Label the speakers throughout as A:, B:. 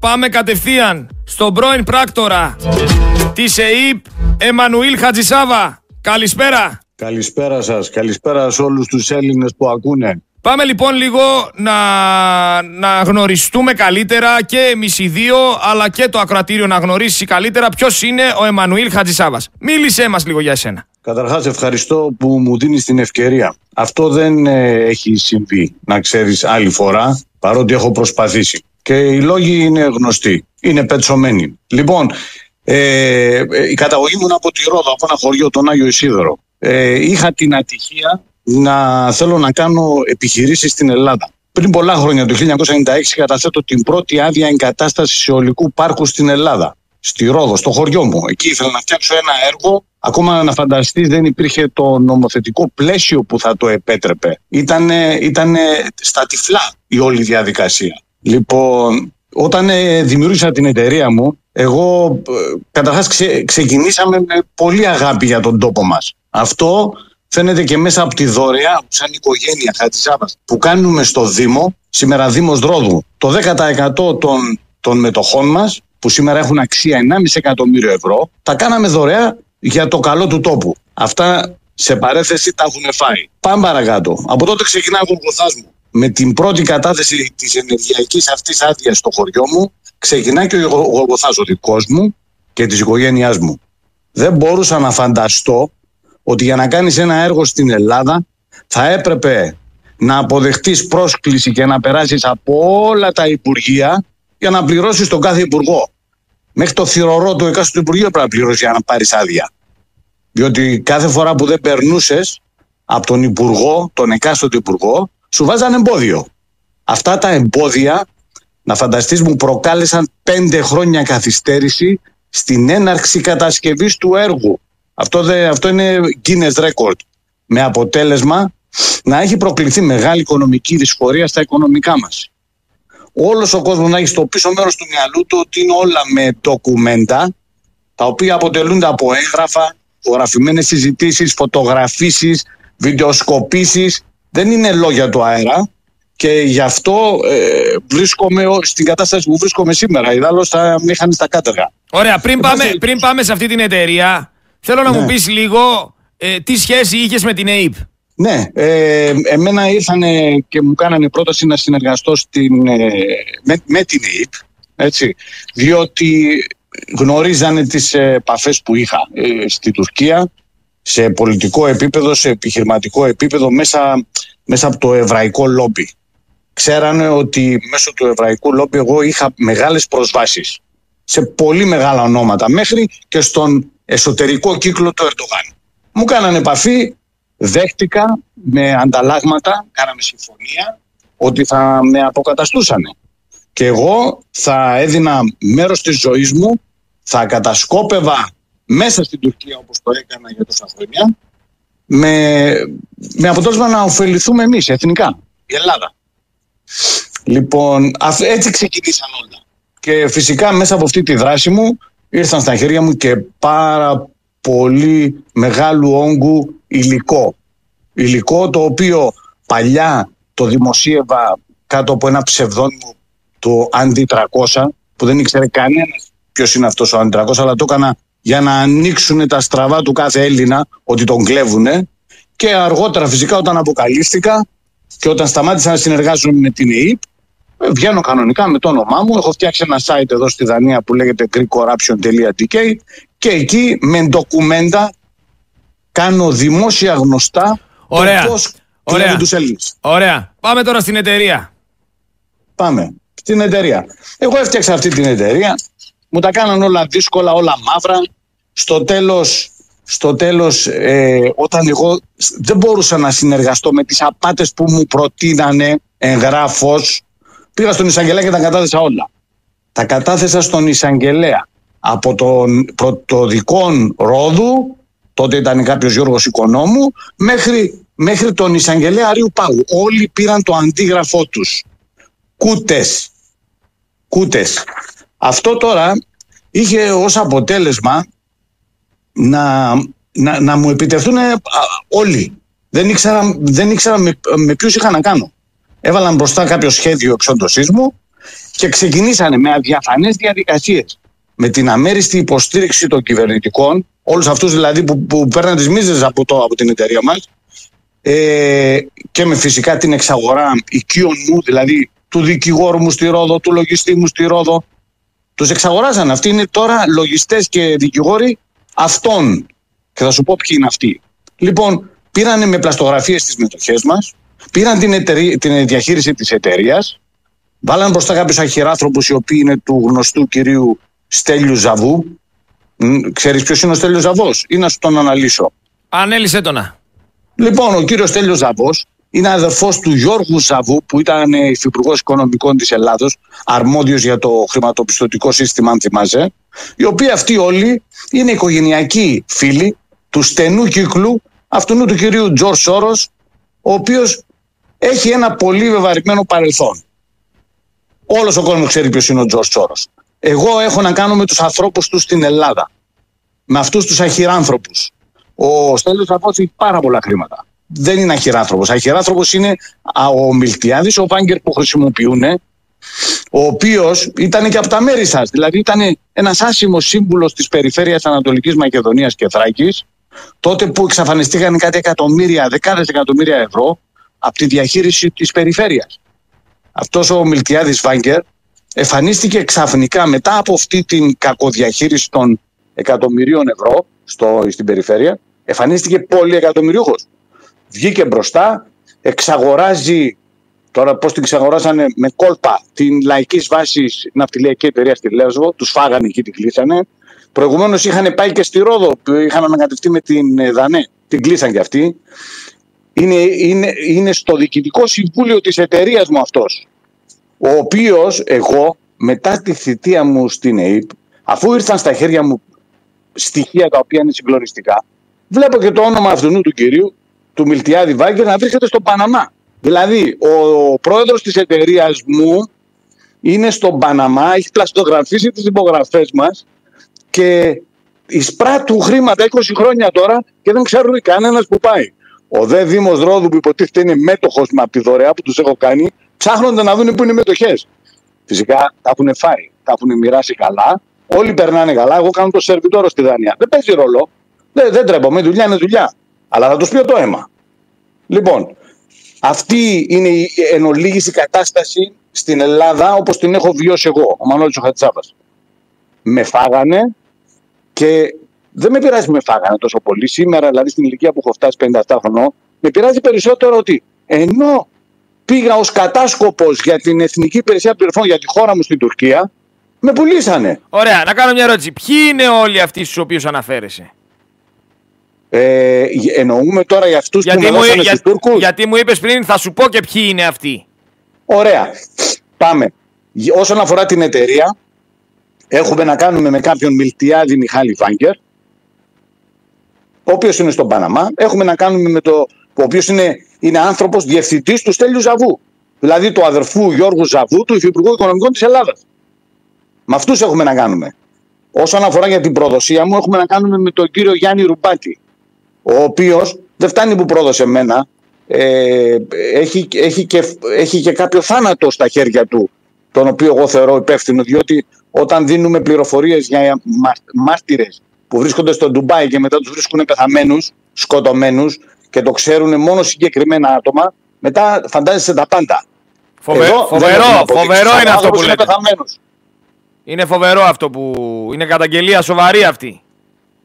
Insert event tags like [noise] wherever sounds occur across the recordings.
A: Πάμε κατευθείαν στον πρώην πράκτορα της ΕΕΠ, Εμμανουήλ Χατζησάβα. Καλησπέρα.
B: Καλησπέρα σας. Καλησπέρα σε όλους τους Έλληνες που ακούνε.
A: Πάμε λοιπόν λίγο να, να γνωριστούμε καλύτερα και εμείς οι δύο, αλλά και το ακροατήριο να γνωρίσει καλύτερα ποιος είναι ο Εμμανουήλ Χατζησάβας. Μίλησέ μας λίγο για εσένα.
B: Καταρχάς ευχαριστώ που μου δίνεις την ευκαιρία. Αυτό δεν ε, έχει συμβεί, να ξέρεις, άλλη φορά, παρότι έχω προσπαθήσει. Και οι λόγοι είναι γνωστοί, είναι πετσωμένοι. Λοιπόν, ε, ε, η καταγωγή μου είναι από τη Ρόδο, από ένα χωριό, τον Άγιο Ισίδωρο. Ε, είχα την ατυχία να θέλω να κάνω επιχειρήσεις στην Ελλάδα. Πριν πολλά χρόνια, το 1996, καταθέτω την πρώτη άδεια εγκατάστασης ολικού πάρκου στην Ελλάδα. Στη Ρόδο, στο χωριό μου. Εκεί ήθελα να φτιάξω ένα έργο. Ακόμα να φανταστείς δεν υπήρχε το νομοθετικό πλαίσιο που θα το επέτρεπε. Ήταν ήτανε στα τυφλά η όλη διαδικασία. Λοιπόν, όταν ε, δημιούργησα την εταιρεία μου, εγώ ε, καταρχάς ξεκινήσαμε με πολύ αγάπη για τον τόπο μας. Αυτό φαίνεται και μέσα από τη δωρεά, σαν οικογένεια Χατζησάβας, που κάνουμε στο Δήμο, σήμερα Δήμος Δρόδου, το 10% των, των μετοχών μας, που σήμερα έχουν αξία 1,5 εκατομμύριο ευρώ, τα κάναμε δωρεά για το καλό του τόπου. Αυτά σε παρέθεση τα έχουν φάει. Πάμε παρακάτω. Από τότε ξεκινάει ο μου με την πρώτη κατάθεση της ενεργειακής αυτής άδειας στο χωριό μου ξεκινάει και ο Γολγοθάς ο δικός μου και της οικογένειάς μου. Δεν μπορούσα να φανταστώ ότι για να κάνεις ένα έργο στην Ελλάδα θα έπρεπε να αποδεχτείς πρόσκληση και να περάσεις από όλα τα υπουργεία για να πληρώσεις τον κάθε υπουργό. Μέχρι το θηρορό του εκάστοτε υπουργείου πρέπει να πληρώσεις για να πάρεις άδεια. Διότι κάθε φορά που δεν περνούσες από τον υπουργό, τον εκάστοτε υπουργό, σου βάζαν εμπόδιο. Αυτά τα εμπόδια, να φανταστείς, μου προκάλεσαν πέντε χρόνια καθυστέρηση στην έναρξη κατασκευής του έργου. Αυτό, δε, αυτό είναι Guinness Record. Με αποτέλεσμα να έχει προκληθεί μεγάλη οικονομική δυσφορία στα οικονομικά μας. Όλος ο κόσμος να έχει στο πίσω μέρος του μυαλού του ότι είναι όλα με ντοκουμέντα τα οποία αποτελούνται από έγγραφα, φωτογραφημένες συζητήσεις, φωτογραφίσεις, βιντεοσκοπήσεις δεν είναι λόγια του αέρα και γι' αυτό ε, βρίσκομαι στην κατάσταση που βρίσκομαι σήμερα. Ιδάλλως θα με είχαν στα κάτεργα.
A: Ωραία, πριν πάμε, πριν πάμε σε αυτή την εταιρεία, θέλω να μου ναι. πεις λίγο ε, τι σχέση είχες με την ΑΕΠ.
B: Ναι, ε, εμένα ήρθαν και μου κάνανε πρόταση να συνεργαστώ στην, ε, με, με την ΑΕΠ, έτσι, διότι γνωρίζανε τις επαφές που είχα ε, στη Τουρκία σε πολιτικό επίπεδο, σε επιχειρηματικό επίπεδο, μέσα, μέσα από το εβραϊκό λόμπι. Ξέρανε ότι μέσω του εβραϊκού λόμπι εγώ είχα μεγάλες προσβάσεις σε πολύ μεγάλα ονόματα, μέχρι και στον εσωτερικό κύκλο του Ερντογάν. Μου κάνανε επαφή, δέχτηκα με ανταλλάγματα, κάναμε συμφωνία ότι θα με αποκαταστούσανε. Και εγώ θα έδινα μέρος της ζωής μου, θα κατασκόπευα μέσα στην Τουρκία όπως το έκανα για τόσα χρόνια με, με αποτέλεσμα να ωφεληθούμε εμείς εθνικά, η Ελλάδα. Λοιπόν, έτσι ξεκινήσαν όλα. Και φυσικά μέσα από αυτή τη δράση μου ήρθαν στα χέρια μου και πάρα πολύ μεγάλου όγκου υλικό. Υλικό το οποίο παλιά το δημοσίευα κάτω από ένα ψευδόνιμο το Αντι 300 που δεν ήξερε κανένας ποιος είναι αυτός ο Αντι 300 αλλά το έκανα για να ανοίξουν τα στραβά του κάθε Έλληνα ότι τον κλέβουνε και αργότερα φυσικά όταν αποκαλύφθηκα και όταν σταμάτησα να συνεργάζομαι με την ΕΕΠ βγαίνω κανονικά με το όνομά μου έχω φτιάξει ένα site εδώ στη Δανία που λέγεται greekcorruption.dk και εκεί με ντοκουμέντα κάνω δημόσια γνωστά
A: Ωραία. το πώς Ωραία.
B: τους Έλληνες.
A: Ωραία. Πάμε τώρα στην εταιρεία.
B: Πάμε. Στην εταιρεία. Εγώ έφτιαξα αυτή την εταιρεία μου τα κάναν όλα δύσκολα, όλα μαύρα. Στο τέλος, στο τέλος ε, όταν εγώ δεν μπορούσα να συνεργαστώ με τις απάτες που μου προτείνανε εγγράφος, πήγα στον Ισαγγελέα και τα κατάθεσα όλα. Τα κατάθεσα στον Ισαγγελέα από τον πρωτοδικών Ρόδου, τότε ήταν κάποιος Γιώργος Οικονόμου, μέχρι, μέχρι τον Ισαγγελέα Αρίου Πάγου. Όλοι πήραν το αντίγραφό τους. Κούτες. Κούτες. Αυτό τώρα είχε ως αποτέλεσμα να, να, να μου επιτεθούν όλοι. Δεν ήξερα, δεν ήξερα με, με ποιους είχα να κάνω. Έβαλαν μπροστά κάποιο σχέδιο εξόντωσής μου και ξεκινήσανε με αδιαφανές διαδικασίες με την αμέριστη υποστήριξη των κυβερνητικών, όλους αυτούς δηλαδή που, που παίρναν τις μίζες από, το, από την εταιρεία μας ε, και με φυσικά την εξαγορά οικείων μου, δηλαδή του δικηγόρου μου στη Ρόδο, του λογιστή μου στη Ρόδο. Τους εξαγοράζαν. Αυτοί είναι τώρα λογιστές και δικηγόροι αυτών. Και θα σου πω ποιοι είναι αυτοί. Λοιπόν, πήραν με πλαστογραφίες τις μετοχές μας, πήραν την, την διαχείριση της εταιρείας, βάλαν μπροστά κάποιους αχυράνθρωπους οι οποίοι είναι του γνωστού κυρίου Στέλιου Ζαβού. Ξέρεις ποιος είναι ο Στέλιος Ζαβός; Ή να σου τον αναλύσω.
A: Ανέλησε το να.
B: Λοιπόν, ο κύριος Στέλιος Ζαβός είναι αδερφός του Γιώργου Ζαβού που ήταν υφυπουργός οικονομικών της Ελλάδος αρμόδιος για το χρηματοπιστωτικό σύστημα αν θυμάσαι οι οποίοι αυτοί όλοι είναι οικογενειακοί φίλοι του στενού κύκλου αυτού του κυρίου Τζορς Σόρος ο οποίος έχει ένα πολύ βεβαρημένο παρελθόν. Όλος ο κόσμος ξέρει ποιος είναι ο Τζορς Σόρος. Εγώ έχω να κάνω με τους ανθρώπους τους στην Ελλάδα. Με αυτούς τους αχυράνθρωπους. Ο Στέλιος Ζαβός έχει πάρα πολλά χρήματα δεν είναι αχυράνθρωπος. Αχυράνθρωπος είναι ο Μιλτιάδης, ο Βάγκερ που χρησιμοποιούν, ο οποίος ήταν και από τα μέρη σας. Δηλαδή ήταν ένας άσημος σύμβουλος της περιφέρειας Ανατολικής Μακεδονίας και Θράκης, τότε που εξαφανιστήκαν κάτι εκατομμύρια, δεκάδες εκατομμύρια ευρώ από τη διαχείριση της περιφέρειας. Αυτός ο Μιλτιάδης Βάγκερ εμφανίστηκε ξαφνικά μετά από αυτή την κακοδιαχείριση των εκατομμυρίων ευρώ στο, στην περιφέρεια, εμφανίστηκε πολύ εκατομμυριούχος βγήκε μπροστά, εξαγοράζει, τώρα πώς την εξαγοράζανε με κόλπα, την λαϊκής βάσης ναυτιλιακή εταιρεία στη Λέσβο, τους φάγανε εκεί, την κλείσανε. Προηγουμένως είχαν πάει και στη Ρόδο, που είχαν ανακατευτεί με την ε, Δανέ, την κλείσαν κι αυτοί. Είναι, είναι, είναι στο διοικητικό συμβούλιο της εταιρείας μου αυτός, ο οποίος εγώ μετά τη θητεία μου στην ΕΕΠ, αφού ήρθαν στα χέρια μου στοιχεία τα οποία είναι συγκλονιστικά, βλέπω και το όνομα αυτού του κυρίου του Μιλτιάδη Βάγκερ να βρίσκεται στον Παναμά. Δηλαδή, ο πρόεδρος της εταιρείας μου είναι στον Παναμά, έχει πλαστογραφήσει τις υπογραφές μας και εισπράττουν χρήματα 20 χρόνια τώρα και δεν ξέρουν κανένας που πάει. Ο δε Δήμος Ρόδου που υποτίθεται είναι μέτοχος με από τη δωρεά που τους έχω κάνει, ψάχνονται να δουν πού είναι οι μετοχέ. Φυσικά τα έχουν φάει, τα έχουν μοιράσει καλά. Όλοι περνάνε καλά. Εγώ κάνω το σερβιτόρο στη Δανία. Δεν παίζει ρόλο. Δεν, δεν τρέπομαι. Δουλειά είναι δουλειά. Αλλά θα τους πει το αίμα. Λοιπόν, αυτή είναι η εν ολίγηση κατάσταση στην Ελλάδα όπως την έχω βιώσει εγώ, ο Μανώλης ο Χατσάβας. Με φάγανε και δεν με πειράζει με φάγανε τόσο πολύ. Σήμερα, δηλαδή στην ηλικία που έχω φτάσει 57 χρονών, με πειράζει περισσότερο ότι ενώ πήγα ως κατάσκοπος για την Εθνική Υπηρεσία Πληροφοριών για τη χώρα μου στην Τουρκία, με πουλήσανε.
A: Ωραία, να κάνω μια ερώτηση. Ποιοι είναι όλοι αυτοί στους οποίους αναφέρεσαι;
B: Ε, εννοούμε τώρα για αυτούς που μελώσανε
A: για,
B: στους Τούρκους.
A: Γιατί μου είπες πριν θα σου πω και ποιοι είναι αυτοί.
B: Ωραία. Πάμε. Όσον αφορά την εταιρεία, έχουμε να κάνουμε με κάποιον Μιλτιάδη Μιχάλη Βάγκερ, ο οποίος είναι στον Παναμά. Έχουμε να κάνουμε με το ο οποίος είναι, είναι άνθρωπος διευθυντής του Στέλιου Ζαβού. Δηλαδή του αδερφού Γιώργου Ζαβού, του Υφυπουργού Οικονομικών της Ελλάδας. Με αυτούς έχουμε να κάνουμε. Όσον αφορά για την προδοσία μου, έχουμε να κάνουμε με τον κύριο Γιάννη Ρουμπάκη, ο οποίος δεν φτάνει που πρόδωσε εμένα, ε, έχει, έχει, και, έχει και κάποιο θάνατο στα χέρια του, τον οποίο εγώ θεωρώ υπεύθυνο, διότι όταν δίνουμε πληροφορίες για μάρτυρες που βρίσκονται στο Ντουμπάι και μετά τους βρίσκουν πεθαμένους, σκοτωμένους και το ξέρουν μόνο συγκεκριμένα άτομα, μετά φαντάζεσαι τα πάντα.
A: Φοβε, Εδώ, φοβερό, φοβερό είναι αυτό που λέτε. Είναι φοβερό αυτό που είναι καταγγελία σοβαρή αυτή.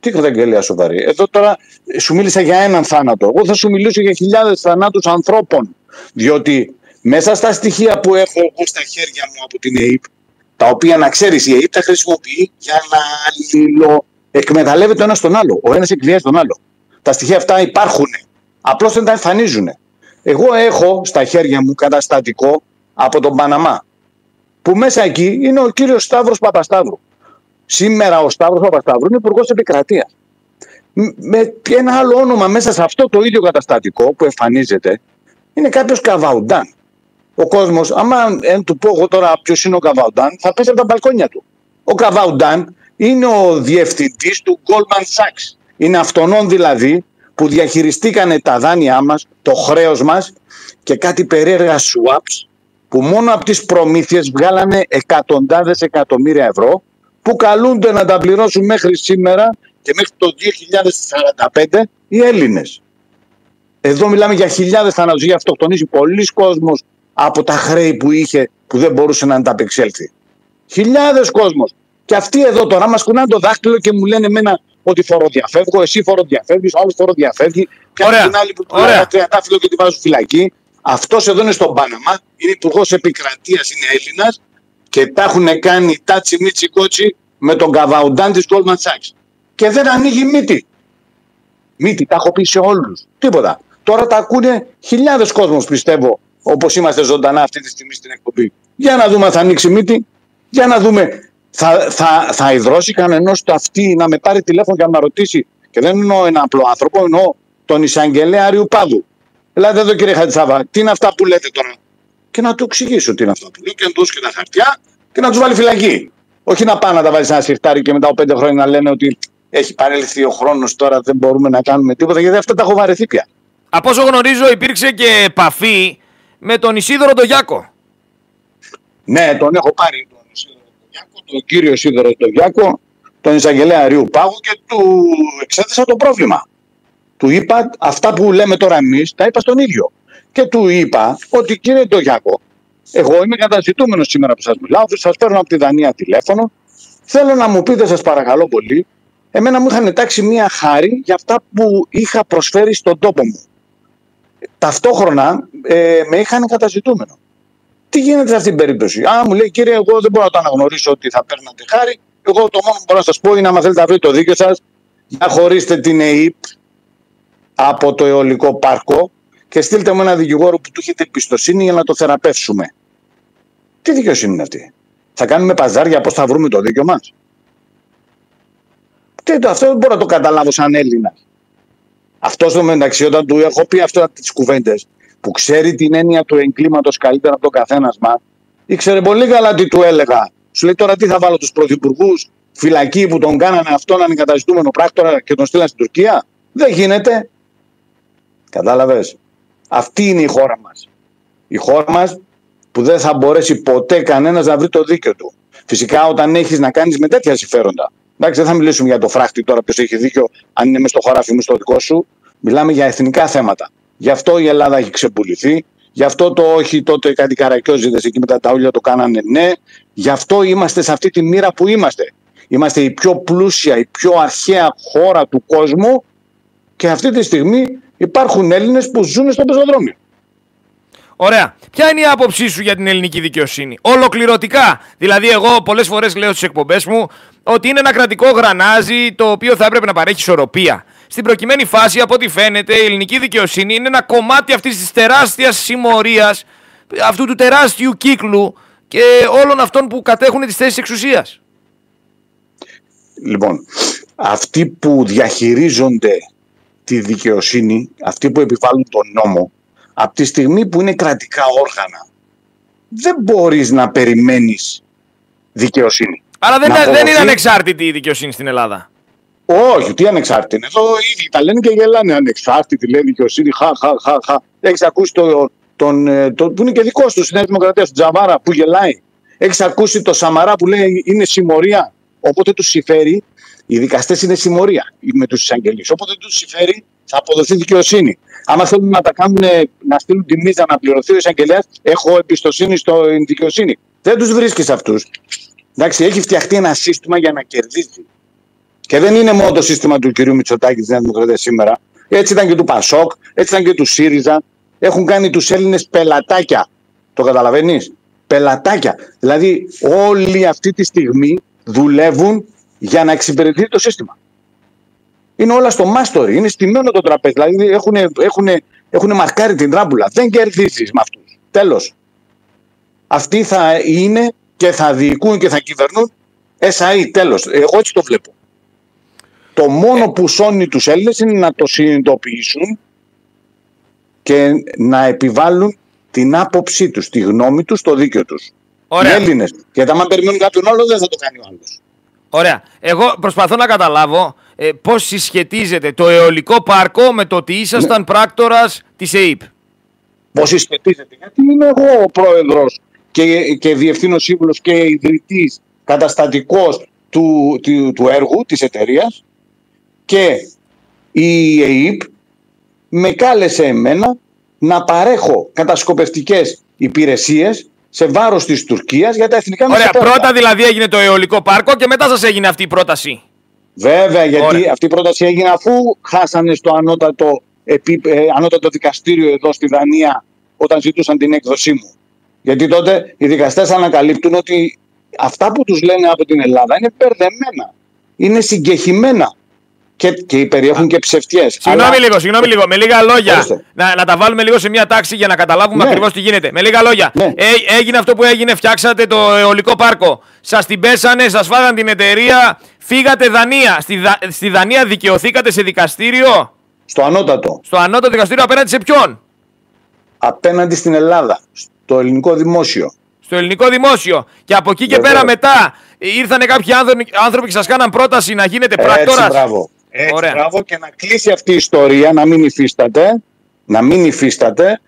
B: Τι καταγγελία σοβαρή. Εδώ τώρα σου μίλησα για έναν θάνατο. Εγώ θα σου μιλήσω για χιλιάδες θανάτους ανθρώπων. Διότι μέσα στα στοιχεία που έχω εγώ στα χέρια μου από την ΕΕΠ, τα οποία να ξέρεις, η ΕΕΠ τα χρησιμοποιεί για να εκμεταλλεύεται ο ένας τον άλλο. Ο ένας εκβιάζει τον άλλο. Τα στοιχεία αυτά υπάρχουν. Απλώς δεν τα εμφανίζουν. Εγώ έχω στα χέρια μου καταστατικό από τον Παναμά. Που μέσα εκεί είναι ο κύριος Σταύρος Παπασταύρου. Σήμερα ο Σταύρος Παπασταύρου είναι υπουργός επικρατείας. Με ένα άλλο όνομα μέσα σε αυτό το ίδιο καταστατικό που εμφανίζεται είναι κάποιος Καβαουντάν. Ο κόσμος, άμα εν του πω εγώ τώρα ποιος είναι ο Καβαουντάν, θα πέσει από τα μπαλκόνια του. Ο Καβαουντάν είναι ο διευθυντής του Goldman Sachs. Είναι αυτονών δηλαδή που διαχειριστήκανε τα δάνειά μας, το χρέος μας και κάτι περίεργα swaps που μόνο από τις προμήθειες βγάλανε εκατοντάδες εκατομμύρια ευρώ που καλούνται να τα πληρώσουν μέχρι σήμερα και μέχρι το 2045 οι Έλληνες. Εδώ μιλάμε για χιλιάδες θανάτους, για αυτοκτονήσει πολλοί κόσμος από τα χρέη που είχε που δεν μπορούσε να ανταπεξέλθει. Χιλιάδες κόσμος. Και αυτοί εδώ τώρα μας κουνάνε το δάχτυλο και μου λένε εμένα ότι φοροδιαφεύγω, εσύ φοροδιαφεύγεις, ο άλλος φοροδιαφεύγει. Και την άλλη που του λέει τριαντάφυλλο και τη βάζουν φυλακή. Αυτός εδώ είναι στον Πάναμα, είναι υπουργός επικρατείας, είναι Έλληνας και τα έχουν κάνει τάτσι μίτσι κότσι με τον καβαουντάν της Goldman Sachs. Και δεν ανοίγει μύτη. Μύτη, τα έχω πει σε όλους. Τίποτα. Τώρα τα ακούνε χιλιάδες κόσμος, πιστεύω, όπως είμαστε ζωντανά αυτή τη στιγμή στην εκπομπή. Για να δούμε αν θα ανοίξει μύτη. Για να δούμε θα, θα, θα υδρώσει κανένας το αυτή να με πάρει τηλέφωνο και να με ρωτήσει. Και δεν εννοώ ένα απλό άνθρωπο, εννοώ τον εισαγγελέα Αριού Πάδου. Δηλαδή εδώ κύριε Χατζησάβα, τι είναι αυτά που λέτε τώρα; Και να του εξηγήσω τι είναι αυτά που λέω και να του δώσω και τα χαρτιά και να τους βάλει φυλακή. Όχι να πάνε να τα βάλεις ένα σιρτάρι και μετά από πέντε χρόνια να λένε ότι έχει παρέλθει ο χρόνος τώρα, δεν μπορούμε να κάνουμε τίποτα, γιατί αυτά τα έχω βαρεθεί πια.
A: Από όσο γνωρίζω, υπήρξε και επαφή με τον Ισίδωρο τον Γιάκο.
B: Ναι, τον έχω πάρει τον κύριο Σίδωρο τον Γιάκο, τον εισαγγελέα Αριού Πάγου και του εξέθεσα το πρόβλημα. Του είπα αυτά που λέμε τώρα εμείς, τα είπα στον ίδιο. Και του είπα ότι κύριε Ντογιάκο, εγώ είμαι καταζητούμενος σήμερα που σας μιλάω, σας παίρνω από τη Δανία τηλέφωνο. Θέλω να μου πείτε, σας παρακαλώ πολύ, εμένα μου είχαν τάξει μία χάρη για αυτά που είχα προσφέρει στον τόπο μου. Ταυτόχρονα ε, με είχαν καταζητούμενο. Τι γίνεται σε αυτήν την περίπτωση; Α, μου λέει κύριε, εγώ δεν μπορώ να το αναγνωρίσω ότι θα παίρνατε χάρη. Εγώ το μόνο που μπορώ να σας πω είναι, άμα θέλετε να βρείτε το δίκιο σας, να χωρίστε την ΕΕΠ από το αιωλικό πάρκο και στείλτε μου ένα δικηγόρο που του έχετε εμπιστοσύνη για να το θεραπεύσουμε. Τι δικαιοσύνη είναι αυτή; Θα κάνουμε παζάρια πώς θα βρούμε το δίκιο μας; Τι, αυτό δεν μπορώ να το καταλάβω σαν Έλληνα. Αυτός στο μεταξύ, όταν του έχω πει αυτό τις κουβέντες, που ξέρει την έννοια του εγκλήματος καλύτερα από τον καθένας μας, ήξερε πολύ καλά τι του έλεγα. Σου λέει τώρα τι θα βάλω τους πρωθυπουργούς φυλακή που τον κάνανε αυτόν ανεκαταζητούμενο πράκτορα και τον στείλαν στην Τουρκία; Δεν γίνεται. Κατάλαβες; Αυτή είναι η χώρα μας. Η χώρα μας που δεν θα μπορέσει ποτέ κανένας να βρει το δίκιο του. Φυσικά όταν έχεις να κάνεις με τέτοια συμφέροντα. Εντάξει, δεν θα μιλήσουμε για το φράχτη τώρα ποιος έχει δίκιο, αν είναι μες στο χωράφι μου στο δικό σου. Μιλάμε για εθνικά θέματα. Γι' αυτό η Ελλάδα έχει ξεπουληθεί. Γι' αυτό το όχι τότε κάτι καρακιόζιδε εκεί με τα ταούλια το κάνανε ναι. Γι' αυτό είμαστε σε αυτή τη μοίρα που είμαστε. Είμαστε η πιο πλούσια, η πιο αρχαία χώρα του κόσμου και αυτή τη στιγμή υπάρχουν Έλληνες που ζουν στο πεζοδρόμιο.
A: Ωραία. Ποια είναι η άποψή σου για την ελληνική δικαιοσύνη, Ολοκληρωτικά. Δηλαδή, εγώ πολλές φορές λέω στις εκπομπές μου ότι είναι ένα κρατικό γρανάζι το οποίο θα έπρεπε να παρέχει ισορροπία. Στην προκειμένη φάση, από ό,τι φαίνεται, η ελληνική δικαιοσύνη είναι ένα κομμάτι αυτής της τεράστιας συμμορίας, αυτού του τεράστιου κύκλου και όλων αυτών που κατέχουν τις θέσεις εξουσίας.
B: Λοιπόν, αυτοί που διαχειρίζονται τη δικαιοσύνη, αυτοί που επιβάλλουν τον νόμο, από τη στιγμή που είναι κρατικά όργανα, δεν μπορείς να περιμένεις δικαιοσύνη.
A: Αλλά δεν, δεν είναι ανεξάρτητη η δικαιοσύνη στην Ελλάδα.
B: Όχι, τι ανεξάρτητη είναι. Εδώ ήδη τα λένε και γελάνε. Ανεξάρτητη, λέει δικαιοσύνη. Χα, χα, χα, χα. Έχεις ακούσει το, τον, ε, το, που είναι και δικός τους στη Νέα Δημοκρατία, τον Τζαβάρα που γελάει. Έχεις ακούσει το Σαμαρά που λέει είναι συμμορία. Οπότε τους συμφέρει, οι δικαστές είναι συμμορία με τους εισαγγελείς. Όποτε τους συμφέρει, θα αποδοθεί δικαιοσύνη. Άμα θέλουν να τα κάνουν, να στείλουν τη μίζα να πληρωθεί ο εισαγγελέας, έχω εμπιστοσύνη στην δικαιοσύνη. Δεν τους βρίσκεις αυτούς. Εντάξει, έχει φτιαχτεί ένα σύστημα για να κερδίζει. Και δεν είναι μόνο το σύστημα του κυρίου Μητσοτάκη της Νέας Δημοκρατίας σήμερα. Έτσι ήταν και του Πασόκ, έτσι ήταν και του ΣΥΡΙΖΑ. Έχουν κάνει τους Έλληνες πελατάκια. Το καταλαβαίνεις. Πελατάκια. Δηλαδή, όλοι αυτή τη στιγμή δουλεύουν για να εξυπηρετεί το σύστημα. Είναι όλα στο μάστορι, είναι στημένο το τραπέζι. Δηλαδή, έχουν, έχουν, έχουν μαρκάρει την τράμπουλα. Δεν κερδίζεις με αυτούς. Τέλος. Αυτοί θα είναι και θα διοικούν και θα κυβερνούν SAE. Τέλος. Εγώ έτσι το βλέπω. Το μόνο που σώνει τους Έλληνες είναι να το συνειδητοποιήσουν και να επιβάλλουν την άποψή τους, τη γνώμη τους, το δίκαιο τους. Ωραία. Οι Έλληνες. Γιατί άμα περιμένουν κάποιον άλλο δεν θα το κάνει ο άλλος.
A: Ωραία. Εγώ προσπαθώ να καταλάβω ε, πώς συσχετίζεται το αιωλικό πάρκο με το ότι ήσασταν ναι. πράκτορας της ΕΕΠ.
B: Πώς συσχετίζεται. Γιατί είμαι εγώ ο πρόεδρος και, και διευθύνων σύμβουλος και ιδρυτής καταστατικός του, του, του έργου της εταιρείας και η ΕΕΠ με κάλεσε εμένα να παρέχω κατασκοπευτικές υπηρεσίες σε βάρος της Τουρκίας για τα εθνικά
A: μας Ωραία, πρώτα δηλαδή έγινε το αιωλικό πάρκο και μετά σας έγινε αυτή η πρόταση.
B: Βέβαια, γιατί αυτή η πρόταση έγινε αφού χάσανε στο ανώτατο, επί, ε, ανώτατο δικαστήριο εδώ στη Δανία όταν ζητούσαν την έκδοσή μου. Γιατί τότε οι δικαστές ανακαλύπτουν ότι αυτά που τους λένε από την Ελλάδα είναι περδεμένα, είναι συγκεχημένα και, και περιέχουν και ψευτιές.
A: Συγγνώμη Αλλά... λίγο, συγγνώμη λίγο. Με λίγα λόγια. Να, να τα βάλουμε λίγο σε μια τάξη για να καταλάβουμε ναι. ακριβώς τι γίνεται. Με λίγα λόγια. Ναι. Ε, έγινε αυτό που έγινε, φτιάξατε το αιωλικό πάρκο. Σας την πέσανε, σας φάγαν την εταιρεία. Φύγατε Δανία. Στη, στη Δανία δικαιωθήκατε σε δικαστήριο;
B: Στο ανώτατο.
A: Στο ανώτατο δικαστήριο απέναντι σε ποιον;
B: Απέναντι στην Ελλάδα. Στο ελληνικό δημόσιο.
A: Στο ελληνικό δημόσιο. Και από εκεί και πέρα μετά ήρθαν κάποιοι άνθρωποι, και σας κάναν πρόταση να γίνετε πράκτορας.
B: Μπράβο. Έτσι, Ωραία. μπράβο και να κλείσει αυτή η ιστορία, να μην υφίσταται, να μην υφίσταται,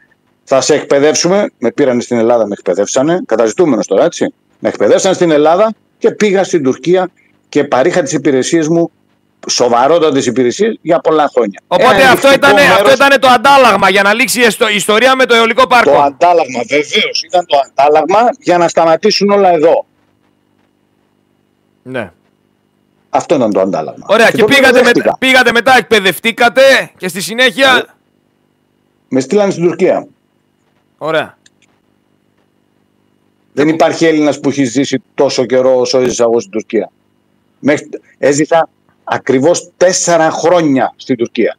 B: θα σε εκπαιδεύσουμε. Με πήραν στην Ελλάδα, με εκπαιδεύσανε, καταζητούμενος τώρα, έτσι. Με εκπαιδεύσαν στην Ελλάδα και πήγα στην Τουρκία και παρήχα τις υπηρεσίες μου, σοβαρότατες υπηρεσίες για πολλά χρόνια.
A: Οπότε αυτό, ήταν, μέρος... αυτό ήταν το αντάλλαγμα για να λήξει η ιστορία με το αιωλικό πάρκο.
B: Το αντάλλαγμα, βεβαίως. Ήταν το αντάλλαγμα για να σταματήσουν όλα εδώ.
A: Ναι.
B: Αυτό ήταν το αντάλλαγμα.
A: Ωραία, και, και πήγατε, με, πήγατε μετά, εκπαιδευτήκατε και στη συνέχεια. Ε,
B: με στείλανε στην Τουρκία.
A: Ωραία.
B: Δεν υπάρχει Έλληνας που έχει ζήσει τόσο καιρό όσο έζησα εγώ στην Τουρκία. Μέχρι... Έζησα ακριβώς τέσσερα χρόνια στην Τουρκία.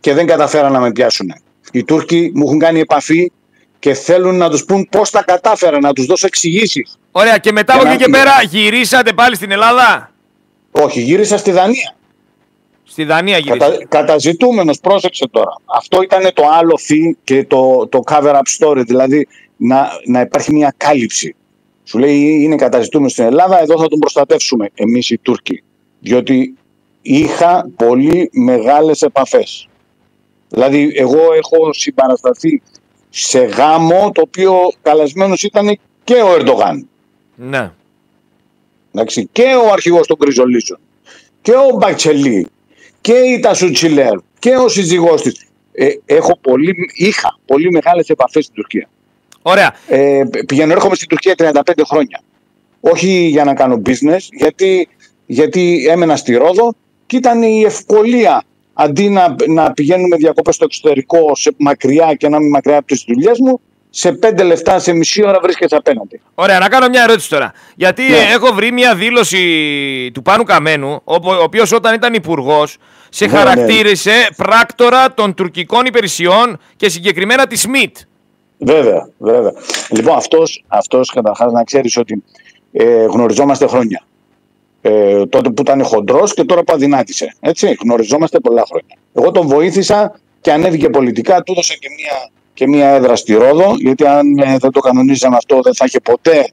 B: Και δεν καταφέραν να με πιάσουν. Οι Τούρκοι μου έχουν κάνει επαφή και θέλουν να τους πούν πώς τα κατάφερα, να τους δώσω εξηγήσεις.
A: Ωραία, και μετά από εκεί και πέρα γυρίσατε πάλι στην Ελλάδα;
B: Όχι, γύρισα στη Δανία.
A: Στη Δανία γύρισα. Κατα,
B: καταζητούμενος, πρόσεξε τώρα. Αυτό ήταν το άλλο φύ και το, το cover up story, δηλαδή να, να υπάρχει μια κάλυψη. Σου λέει είναι καταζητούμενος στην Ελλάδα, εδώ θα τον προστατεύσουμε εμείς οι Τούρκοι. Διότι είχα πολύ μεγάλες επαφές. Δηλαδή εγώ έχω συμπαρασταθεί σε γάμο το οποίο καλεσμένος ήταν και ο Ερντογάν.
A: Ναι.
B: Εντάξει, και ο αρχηγός των Κρυζολίσεων και ο Μπακτσελή και η Τασουτσιλέρ και ο σύζυγός της. Ε, έχω πολύ, είχα πολύ μεγάλες επαφές στην Τουρκία.
A: Ωραία.
B: Ε, πηγαίνω έρχομαι στην Τουρκία 35 χρόνια. Όχι για να κάνω business, γιατί, γιατί έμενα στη Ρόδο και ήταν η ευκολία αντί να, να πηγαίνουμε διακοπές στο εξωτερικό σε μακριά και να μην μακριά από τις δουλειές μου, σε πέντε λεφτά, σε μισή ώρα βρίσκεσαι απέναντι.
A: Ωραία, να κάνω μια ερώτηση τώρα. Γιατί ναι. έχω βρει μια δήλωση του Πάνου Καμένου, ο οποίος όταν ήταν υπουργός, σε ναι, ναι. χαρακτήρισε πράκτορα των τουρκικών υπηρεσιών και συγκεκριμένα τη ΣΜΙΤ.
B: Βέβαια, βέβαια. Λοιπόν, αυτός αυτός, καταρχάς να ξέρεις ότι ε, γνωριζόμαστε χρόνια. Ε, τότε που ήταν χοντρός και τώρα που αδυνάτησε. Έτσι, γνωριζόμαστε πολλά χρόνια. Εγώ τον βοήθησα και ανέβηκε πολιτικά, του έδωσα και μια και μία έδρα στη Ρόδο, γιατί αν ε, δεν το κανονίζαμε αυτό δεν θα είχε ποτέ,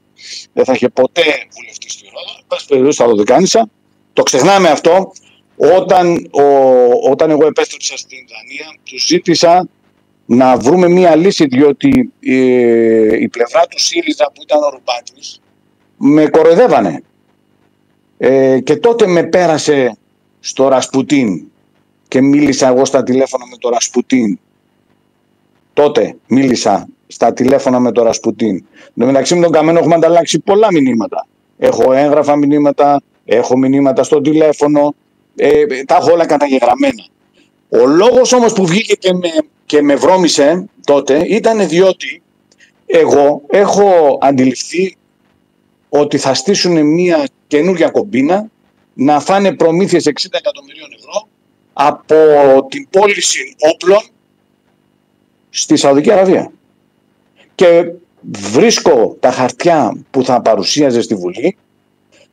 B: δεν θα είχε ποτέ βουλευτή στη Ρόδο. Πάση περιπτώσει θα το δικάνησα. Το ξεχνάμε αυτό. Όταν, ο, όταν εγώ επέστρεψα στην Δανία, του ζήτησα να βρούμε μία λύση, διότι ε, η πλευρά του ΣΥΡΙΖΑ που ήταν ο Ρουπάκης με κοροϊδεύανε. Ε, και τότε με πέρασε στο Ρασπουτίν και μίλησα εγώ στα τηλέφωνα με το Ρασπουτίν Τότε μίλησα στα τηλέφωνα με τον Ρασπουτίν. Εν τω μεταξύ με τον Καμένο έχουμε ανταλλάξει πολλά μηνύματα. Έχω έγγραφα μηνύματα, έχω μηνύματα στο τηλέφωνο, ε, τα έχω όλα καταγεγραμμένα. Ο λόγος όμως που βγήκε και με, και με βρώμησε τότε ήταν διότι εγώ έχω αντιληφθεί ότι θα στήσουν μια καινούργια κομπίνα να φάνε προμήθειες 60 εκατομμυρίων ευρώ από την πώληση όπλων στη Σαουδική Αραβία. Και βρίσκω τα χαρτιά που θα παρουσίαζε στη Βουλή,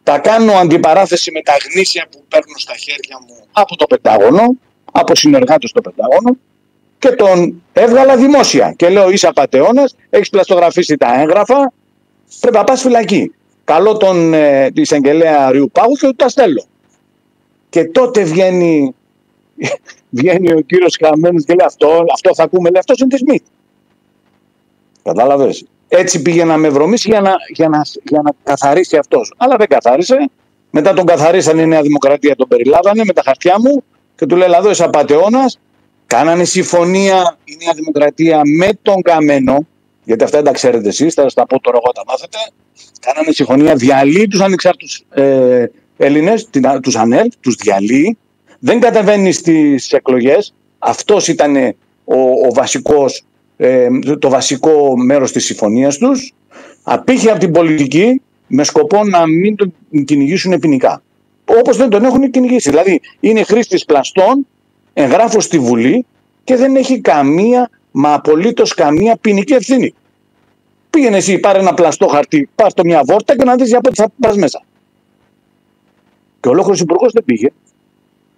B: τα κάνω αντιπαράθεση με τα γνήσια που παίρνω στα χέρια μου από το Πεντάγωνο, από συνεργάτες στο Πεντάγωνο και τον έβγαλα δημόσια και λέω είσαι απατεώνας, έχεις πλαστογραφήσει τα έγγραφα, πρέπει να πας φυλακή. Καλό τον ε, εισαγγελέα Ριου Πάγου και τα στέλνω. Και τότε βγαίνει βγαίνει ο κύριος Χαμένος και λέει αυτό, αυτό θα ακούμε, λέει αυτός είναι της μη. Κατάλαβες. Έτσι πήγε να με βρωμίσει για να, για να, για να καθαρίσει αυτός. Αλλά δεν καθάρισε. Μετά τον καθαρίσανε η Νέα Δημοκρατία, τον περιλάβανε με τα χαρτιά μου και του λέει: Εδώ είσαι απαταιώνα. Κάνανε συμφωνία η Νέα Δημοκρατία με τον Καμένο, γιατί αυτά δεν τα ξέρετε εσείς, θα τα πω τώρα εγώ τα μάθετε. Κάνανε συμφωνία, διαλύει τους ανεξάρτητους ε, Έλληνες, τους ΑΝΕΛ, τους διαλύει. Δεν κατεβαίνει στις εκλογές. Αυτός ήταν ο, ο βασικός, ε, το βασικό μέρος της συμφωνίας τους. Απήχε από την πολιτική με σκοπό να μην τον κυνηγήσουν ποινικά. Όπως δεν τον έχουν κυνηγήσει. Δηλαδή είναι χρήστης πλαστών, εγγράφω στη Βουλή και δεν έχει καμία, μα απολύτως καμία ποινική ευθύνη. Πήγαινε εσύ, πάρε ένα πλαστό χαρτί, πάρ το μια βόρτα και να δεις για πότε θα πας μέσα. Και ο ολόκληρος υπουργός δεν πήγε.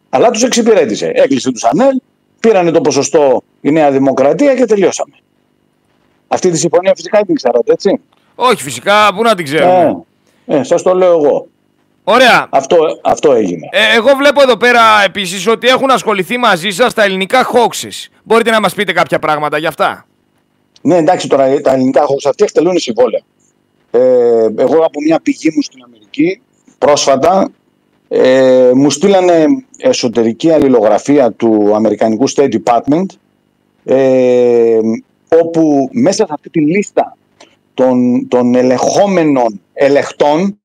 B: Αλλά τους εξυπηρέτησε. Έκλεισε τους Ανέλ, πήρανε το ποσοστό η Νέα Δημοκρατία και τελειώσαμε. Αυτή τη συμφωνία φυσικά δεν την ξέρατε, έτσι;
A: Όχι, φυσικά, πού να την ξέρουμε.
B: Ε, ε, σας το λέω εγώ.
A: Ωραία.
B: Αυτό, αυτό έγινε.
A: Ε, εγώ βλέπω εδώ πέρα επίσης ότι έχουν ασχοληθεί μαζί σας τα ελληνικά hoaxes. Μπορείτε να μας πείτε κάποια πράγματα γι' αυτά;
B: Ναι, εντάξει τώρα τα ελληνικά hoaxes αυτοί εκτελούν συμβόλαια. Ε, εγώ από μια πηγή μου στην Αμερική πρόσφατα ε, μου στείλανε εσωτερική αλληλογραφία του Αμερικανικού State Department ε, όπου μέσα σε αυτή τη λίστα των, των ελεγχόμενων ελεχτών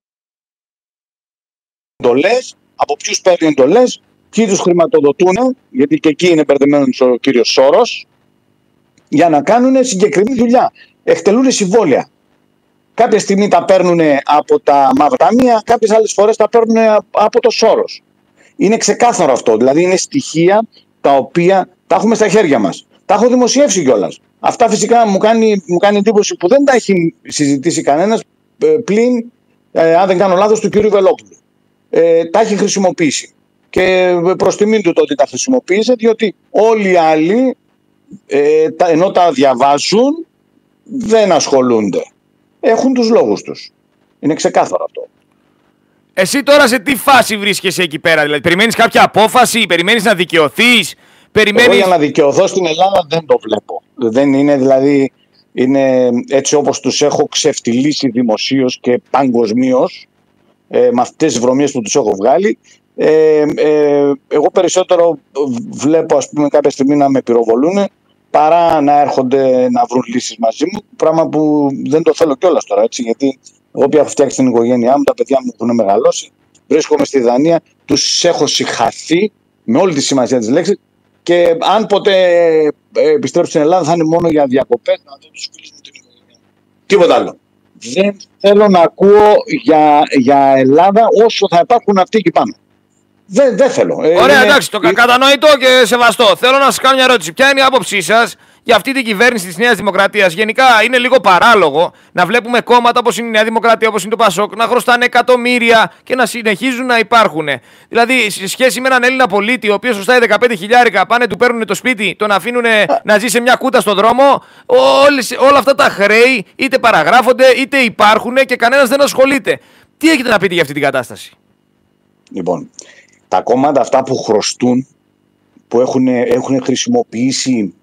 B: εντολές, από ποιους παίρνουν εντολές, ποιοι τους χρηματοδοτούν, γιατί και εκεί είναι μπερδεμένος ο κύριος Σόρος, για να κάνουν συγκεκριμένη δουλειά. Εκτελούν συμβόλαια. Κάποια στιγμή τα παίρνουν από τα μαυραμία, κάποιες άλλες φορές τα παίρνουν από το σώρο. Είναι ξεκάθαρο αυτό. Δηλαδή είναι στοιχεία τα οποία τα έχουμε στα χέρια μας. Τα έχω δημοσιεύσει κιόλας. Αυτά φυσικά μου κάνει, μου κάνει εντύπωση που δεν τα έχει συζητήσει κανένας ε, πλην, ε, αν δεν κάνω λάθος, του κ. Βελόπουλου. Ε, τα έχει χρησιμοποιήσει. Και προς τιμήν του το ότι τα χρησιμοποίησε, διότι όλοι οι άλλοι, ε, ενώ τα διαβάζουν, δεν ασχολούνται έχουν τους λόγους τους. Είναι ξεκάθαρο αυτό.
A: Εσύ τώρα σε τι φάση βρίσκεσαι εκεί πέρα, δηλαδή; Περιμένεις κάποια απόφαση, περιμένεις να δικαιωθείς, περιμένεις... Εγώ
B: για να δικαιωθώ στην Ελλάδα δεν το βλέπω. Δεν είναι δηλαδή, είναι έτσι όπως τους έχω ξεφτυλίσει δημοσίως και παγκοσμίως ε, με αυτές τις βρωμίες που τους έχω βγάλει, ε, ε, εγώ περισσότερο βλέπω ας πούμε κάποια στιγμή να με πυροβολούν παρά να έρχονται να βρουν λύσεις μαζί μου, πράγμα που δεν το θέλω κιόλας τώρα, έτσι, γιατί εγώ πια έχω φτιάξει την οικογένειά μου, τα παιδιά μου έχουν μεγαλώσει, βρίσκομαι στη Δανία, τους έχω συγχαθεί με όλη τη σημασία της λέξης και αν ποτέ ε, επιστρέψω στην Ελλάδα θα είναι μόνο για διακοπές, να δω τους φίλους μου την οικογένειά μου. Τίποτα άλλο. Δεν θέλω να ακούω για, για Ελλάδα όσο θα υπάρχουν αυτοί εκεί πάνω. Δεν, δεν θέλω.
A: Ε, Ωραία, είναι... εντάξει, το είναι... κατανοητό και σεβαστό. Θέλω να σας κάνω μια ερώτηση. Ποια είναι η άποψή σας για αυτή την κυβέρνηση της Νέας Δημοκρατίας; Γενικά είναι λίγο παράλογο να βλέπουμε κόμματα όπως είναι η Νέα Δημοκρατία, όπως είναι το Πασόκ, να χρωστάνε εκατομμύρια και να συνεχίζουν να υπάρχουν. Δηλαδή, σε σχέση με έναν Έλληνα πολίτη, ο οποίος χρωστάει 15 χιλιάρικα, πάνε του παίρνουν το σπίτι, τον αφήνουν να ζει σε μια κούτα στον δρόμο. Όλες, όλα αυτά τα χρέη είτε παραγράφονται είτε υπάρχουν και κανένας δεν ασχολείται. Τι έχετε να πείτε για αυτή την κατάσταση;
B: Λοιπόν, τα κόμματα αυτά που χρωστούν, που έχουν, έχουν χρησιμοποιήσει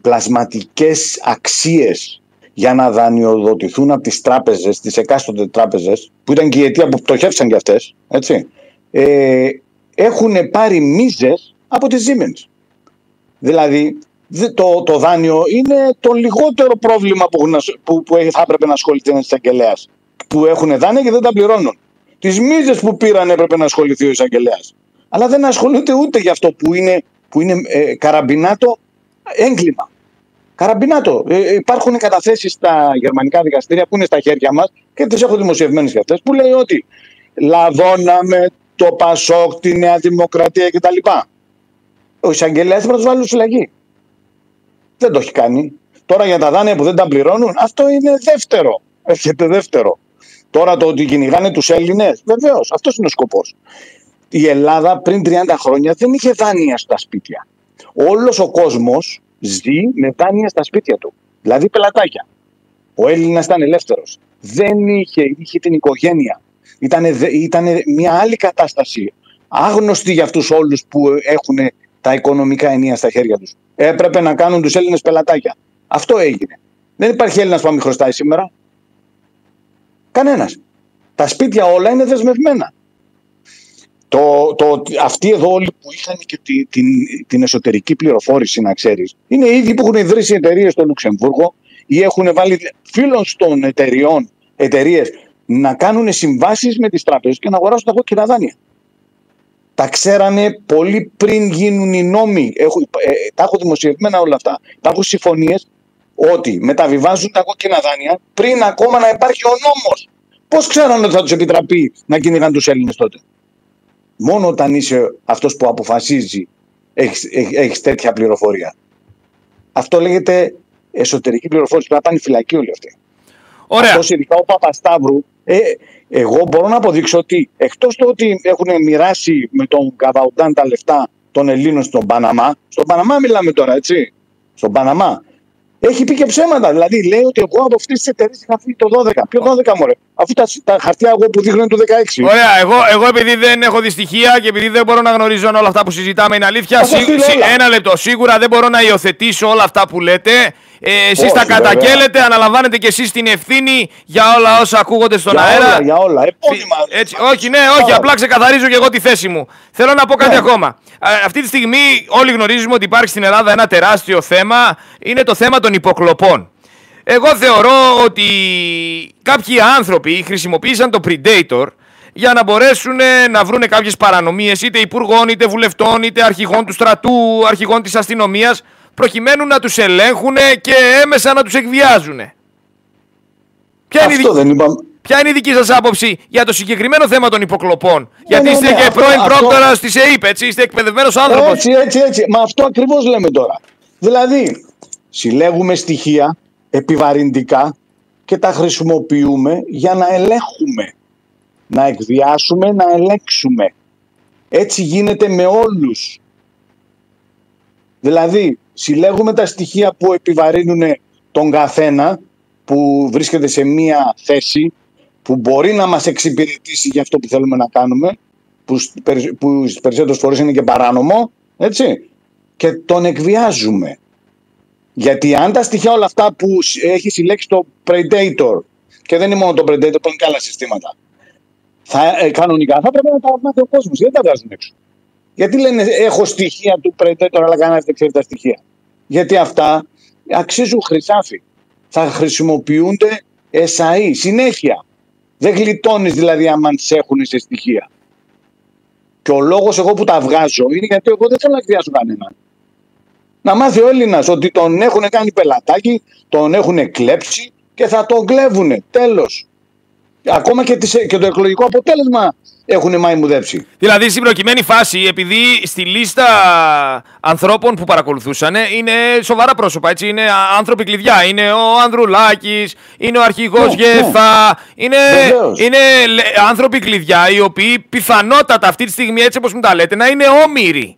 B: πλασματικές αξίες για να δανειοδοτηθούν από τις τράπεζες, τις εκάστοτε τράπεζες, που ήταν και η αιτία που πτωχεύσαν και αυτές, έτσι, ε, έχουν πάρει μίζες από τις Siemens. Δηλαδή, το, το δάνειο είναι το λιγότερο πρόβλημα που, που, που θα έπρεπε να ασχοληθεί ένας εισαγγελέας. Που έχουν δάνεια και δεν τα πληρώνουν. Τις μίζες που πήραν έπρεπε να ασχοληθεί ο εισαγγελέας αλλά δεν ασχολούνται ούτε για αυτό που είναι, που είναι ε, καραμπινάτο έγκλημα. Καραμπινάτο. Ε, υπάρχουν καταθέσεις στα γερμανικά δικαστήρια που είναι στα χέρια μας και τις έχω δημοσιευμένες και αυτές που λέει ότι λαδώναμε το Πασόκ, τη Νέα Δημοκρατία κτλ. Ο εισαγγελέας θα του βάλει φυλακή. Δεν το έχει κάνει. Τώρα για τα δάνεια που δεν τα πληρώνουν, αυτό είναι δεύτερο. Έρχεται δεύτερο. Τώρα το ότι κυνηγάνε τους Έλληνες, βεβαίως, αυτός είναι ο σκοπός η Ελλάδα πριν 30 χρόνια δεν είχε δάνεια στα σπίτια. Όλος ο κόσμος ζει με δάνεια στα σπίτια του. Δηλαδή πελατάκια. Ο Έλληνας ήταν ελεύθερος. Δεν είχε, είχε την οικογένεια. Ήταν ήτανε μια άλλη κατάσταση. Άγνωστη για αυτούς όλους που έχουν τα οικονομικά ενία στα χέρια τους. Έπρεπε να κάνουν τους Έλληνες πελατάκια. Αυτό έγινε. Δεν υπάρχει Έλληνας που να μην χρωστάει σήμερα. Κανένας. Τα σπίτια όλα είναι δεσμευμένα. Το, το, αυτοί εδώ όλοι που είχαν και τη, την, την εσωτερική πληροφόρηση, να ξέρεις, είναι οι ίδιοι που έχουν ιδρύσει εταιρείες στο Λουξεμβούργο ή έχουν βάλει φίλων των εταιριών εταιρείες να κάνουν συμβάσεις με τις τράπεζες και να αγοράσουν τα κόκκινα δάνεια. Τα ξέρανε πολύ πριν γίνουν οι νόμοι. Έχω, ε, τα έχω δημοσιευμένα όλα αυτά. Υπάρχουν συμφωνίες ότι μεταβιβάζουν τα κόκκινα δάνεια πριν ακόμα να υπάρχει ο νόμος. Πώς ξέρανε ότι θα τους επιτραπεί να κυνηγάνε τους Έλληνες τότε; Μόνο όταν είσαι αυτός που αποφασίζει έχεις τέτοια πληροφορία. Αυτό λέγεται εσωτερική πληροφόρηση. Πρέπει να πάνε φυλακή όλοι αυτοί.
A: Ωραία.
B: Αυτός ειδικά ο Παπασταύρου, ε, εγώ μπορώ να αποδείξω ότι εκτός το ότι έχουν μοιράσει με τον Καβαουντάν τα λεφτά των Ελλήνων στον Παναμά, στον Παναμά μιλάμε τώρα, έτσι. Στον Παναμά. Έχει πει και ψέματα. Δηλαδή λέει ότι εγώ από αυτές τις εταιρείες είχα φύγει το 12. Ποιο 12 μωρέ; Αφού τα, τα χαρτιά εγώ που δείχνουν το 16.
A: Ωραία, εγώ, εγώ επειδή δεν έχω δυστυχία και επειδή δεν μπορώ να γνωρίζω όλα αυτά που συζητάμε, είναι αλήθεια. Σί, σί, ένα λεπτό. Σίγουρα δεν μπορώ να υιοθετήσω όλα αυτά που λέτε. Ε, εσείς τα καταγγέλλετε, αναλαμβάνετε και εσείς την ευθύνη για όλα όσα ακούγονται στον
B: για
A: αέρα.
B: Όλα, για όλα. Επώνυμα.
A: Έτσι, όχι, ναι, όχι, απλά ξεκαθαρίζω και εγώ τη θέση μου. Θέλω να πω κάτι
B: Ναι.
A: ακόμα. Ε, αυτή τη στιγμή όλοι γνωρίζουμε ότι υπάρχει στην Ελλάδα ένα τεράστιο θέμα. Είναι το θέμα των υποκλοπών. Εγώ θεωρώ ότι κάποιοι άνθρωποι χρησιμοποίησαν το Predator για να μπορέσουν ε, να βρουν κάποιες παρανομίες είτε υπουργών, είτε βουλευτών, είτε αρχηγών του στρατού, αρχηγών της αστυνομίας προκειμένου να τους ελέγχουν και έμεσα να τους εκβιάζουν. Ποια είναι, η
B: Αυτό
A: δική-
B: δεν είπαμε.
A: Ποια είναι η δική σας άποψη για το συγκεκριμένο θέμα των υποκλοπών, Γιατί
B: ναι,
A: είστε
B: ναι,
A: και
B: αυτό-
A: πρώην
B: αυτό-
A: πρόκτορα της ΕΕΠ, έτσι, είστε εκπαιδευμένος άνθρωπος.
B: Έτσι, έτσι, έτσι. Μα αυτό ακριβώς λέμε τώρα. Δηλαδή, συλλέγουμε στοιχεία επιβαρυντικά και τα χρησιμοποιούμε για να ελέγχουμε. Να εκβιάσουμε, να ελέγξουμε. Έτσι γίνεται με όλους. Δηλαδή, συλλέγουμε τα στοιχεία που επιβαρύνουν τον καθένα που βρίσκεται σε μία θέση που μπορεί να μας εξυπηρετήσει για αυτό που θέλουμε να κάνουμε που, σ- περι- που στις περισσότερες φορές είναι και παράνομο έτσι, και τον εκβιάζουμε. Γιατί αν τα στοιχεία όλα αυτά που σ- έχει συλλέξει το Predator και δεν είναι μόνο το Predator, υπάρχουν και άλλα συστήματα θα, ε, κανονικά θα πρέπει να τα μάθει ο κόσμος. Γιατί τα βγάζουν έξω; Γιατί λένε έχω στοιχεία του Predator αλλά κανένας δεν ξέρει τα στοιχεία. Γιατί αυτά αξίζουν χρυσάφι. Θα χρησιμοποιούνται εσαΐ συνέχεια. Δεν γλιτώνεις δηλαδή άμα τις έχουν σε στοιχεία. Και ο λόγος εγώ που τα βγάζω είναι γιατί εγώ δεν θέλω να εκβιάσω κανέναν. Να μάθει ο Έλληνας ότι τον έχουν κάνει πελατάκι, τον έχουν κλέψει και θα τον κλέβουνε. Τέλος. Ακόμα και, τις, και το εκλογικό αποτέλεσμα έχουν μαϊμουδέψει.
A: Δηλαδή στην προκειμένη φάση, επειδή στη λίστα ανθρώπων που παρακολουθούσαν είναι σοβαρά πρόσωπα, έτσι, είναι α- άνθρωποι κλειδιά. Είναι ο Ανδρουλάκης, είναι ο αρχηγός
B: Ναι,
A: Γεθά, είναι,
B: Βεβαίως.
A: είναι λε- άνθρωποι κλειδιά οι οποίοι πιθανότατα αυτή τη στιγμή, έτσι όπως μου τα λέτε, να είναι όμοιροι.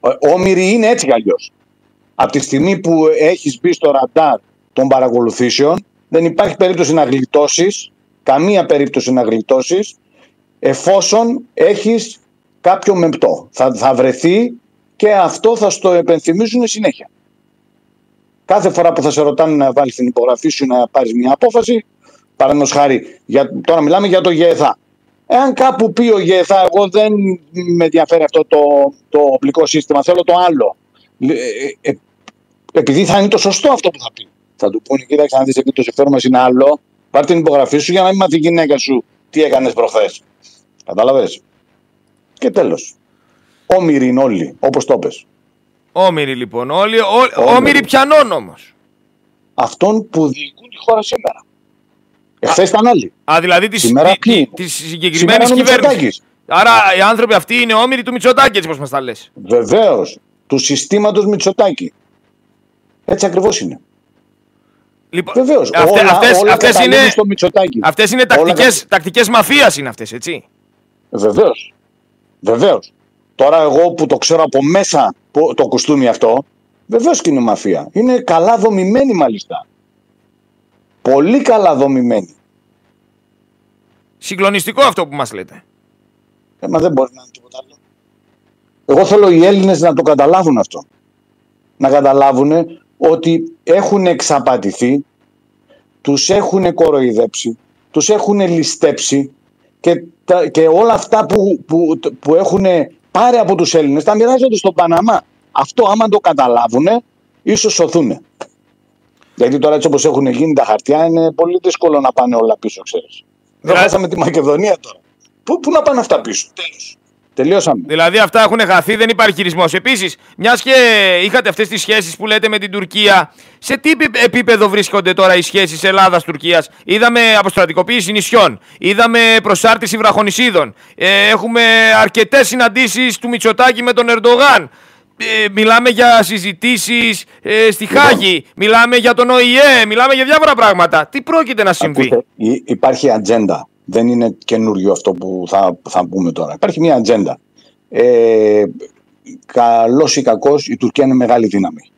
B: Ο- Όμοιροι είναι έτσι κι αλλιώς. Από τη στιγμή που έχεις μπει στο ραντάρ των παρακολουθήσεων, δεν υπάρχει περίπτωση να γλιτώσεις, καμία περίπτωση να γλιτώσεις, εφόσον έχεις κάποιο μεμπτό. Θα, θα βρεθεί και αυτό θα στο επενθυμίζουν συνέχεια. Κάθε φορά που θα σε ρωτάνε να βάλεις την υπογραφή σου να πάρεις μια απόφαση, παραδείγματος χάρη, για, τώρα μιλάμε για το ΓΕΘΑ. Εάν κάπου πει ο ΓΕΘΑ, εγώ δεν με ενδιαφέρει αυτό το, το οπλικό σύστημα, θέλω το άλλο. Ε, ε, ε, επειδή θα είναι το σωστό αυτό που θα πει. Θα του πούνε, κοίταξε να δεις εκεί το συμφέρον μας είναι άλλο, πάρ την υπογραφή σου για να μην μάθει η γυναίκα σου τι έκανες προχθές. Κατάλαβες; Και τέλος. Όμοιροι είναι όλοι, όπως το πες.
A: Όμοιροι λοιπόν, όλοι, ό,
B: Όμοιροι.
A: όμοιροι πιανών όμως.
B: Αυτών που διοικούν τη χώρα σήμερα. Εχθές ήταν άλλοι.
A: Α, δηλαδή της,
B: Σήμερα
A: τη-
B: ποιοι;
A: τη- της
B: Σήμερα
A: συγκεκριμένης
B: είναι ο
A: κυβέρνησης.
B: Μητσοτάκης.
A: Άρα οι άνθρωποι αυτοί είναι όμοιροι του Μητσοτάκη, έτσι όπως μας τα λες.
B: Βεβαίως. Του συστήματος Μητσοτάκη. Έτσι ακριβώς είναι.
A: Λοιπόν,
B: Βεβαίως.
A: αυτε-
B: όλα,
A: αυτές,
B: όλα
A: αυτές
B: καταλήγουν
A: είναι,
B: στο Μητσοτάκη.
A: αυτές είναι
B: Όλα
A: τακτικές, τακτικές μαφίας είναι αυτές, έτσι.
B: Βεβαίως. Βεβαίως. Τώρα, εγώ που το ξέρω από μέσα που- το κουστούμι αυτό, βεβαίως και είναι μαφία. Είναι καλά δομημένη μάλιστα. Πολύ καλά δομημένη.
A: Συγκλονιστικό αυτό που μας λέτε.
B: Ε, μα δεν μπορεί να είναι τίποτα άλλο. Εγώ θέλω οι Έλληνες να το καταλάβουν αυτό. Να καταλάβουν ότι έχουν εξαπατηθεί, τους έχουν κοροϊδέψει, τους έχουν ληστέψει και, και όλα αυτά που, που, που έχουν πάρει από τους Έλληνες τα μοιράζονται στον Παναμά. Αυτό άμα το καταλάβουν, ίσως σωθούν. Γιατί τώρα έτσι όπως έχουν γίνει τα χαρτιά είναι πολύ δύσκολο να πάνε όλα πίσω, ξέρεις. Δεν χάσαμε τη Μακεδονία τώρα. Πού, πού να πάνε αυτά πίσω, τέλος. Τελειώσαμε.
A: Δηλαδή αυτά έχουν χαθεί, δεν υπάρχει χειρισμός. Επίσης, μιας και είχατε αυτές τις σχέσεις που λέτε με την Τουρκία, σε τι επίπεδο βρίσκονται τώρα οι σχέσεις Ελλάδα-Τουρκία. Είδαμε αποστρατικοποίηση νησιών, είδαμε προσάρτηση βραχονισίδων, ε, έχουμε αρκετές συναντήσεις του Μητσοτάκη με τον Ερντογάν. Ε, μιλάμε για συζητήσεις ε, στη λοιπόν. Χάγη, μιλάμε για τον ΟΗΕ, μιλάμε για διάφορα πράγματα. Τι πρόκειται να συμβεί; Ακούστε,
B: υπάρχει ατζέντα δεν είναι καινούριο αυτό που θα, θα πούμε τώρα. Υπάρχει μια ατζέντα. Ε, καλός ή κακός η Τουρκία είναι μεγάλη δύναμη.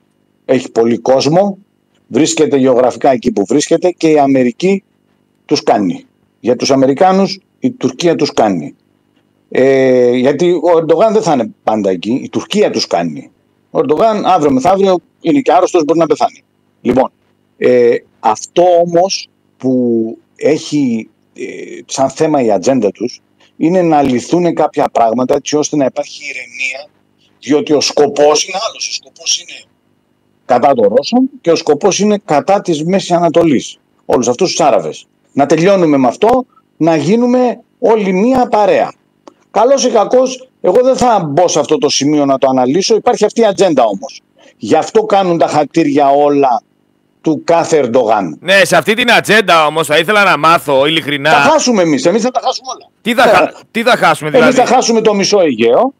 B: Έχει πολύ κόσμο, βρίσκεται γεωγραφικά εκεί που βρίσκεται και η Αμερική τους κάνει. Για τους Αμερικάνους η Τουρκία τους κάνει. Ε, γιατί ο Ερντογάν δεν θα είναι πάντα εκεί, η Τουρκία τους κάνει. Ο Ερντογάν αύριο μεθαύριο είναι και άρρωστος, μπορεί να πεθάνει. Λοιπόν, ε, αυτό όμως που έχει ε, σαν θέμα η ατζέντα τους είναι να λυθούν κάποια πράγματα έτσι ώστε να υπάρχει ηρεμία διότι ο σκοπός είναι άλλος. Ο σκοπός είναι κατά των Ρώσων και ο σκοπός είναι κατά της Μέσης Ανατολής. Όλους αυτούς τους Άραβες. Να τελειώνουμε με αυτό, να γίνουμε όλοι μία παρέα. Καλός ή κακός, εγώ δεν θα μπω σε αυτό το σημείο να το αναλύσω. Υπάρχει αυτή η ατζέντα όμως. Γι' αυτό κάνουν τα χατήρια όλα του κάθε Ερντογάν.
A: Ναι, σε αυτή την ατζέντα όμως θα ήθελα να μάθω ειλικρινά.
B: Θα χάσουμε εμείς. Εμείς θα τα χάσουμε όλα.
A: Τι θα, χα... τι θα χάσουμε, δηλαδή;
B: Εμεί θα χάσουμε το μισό Αιγαίο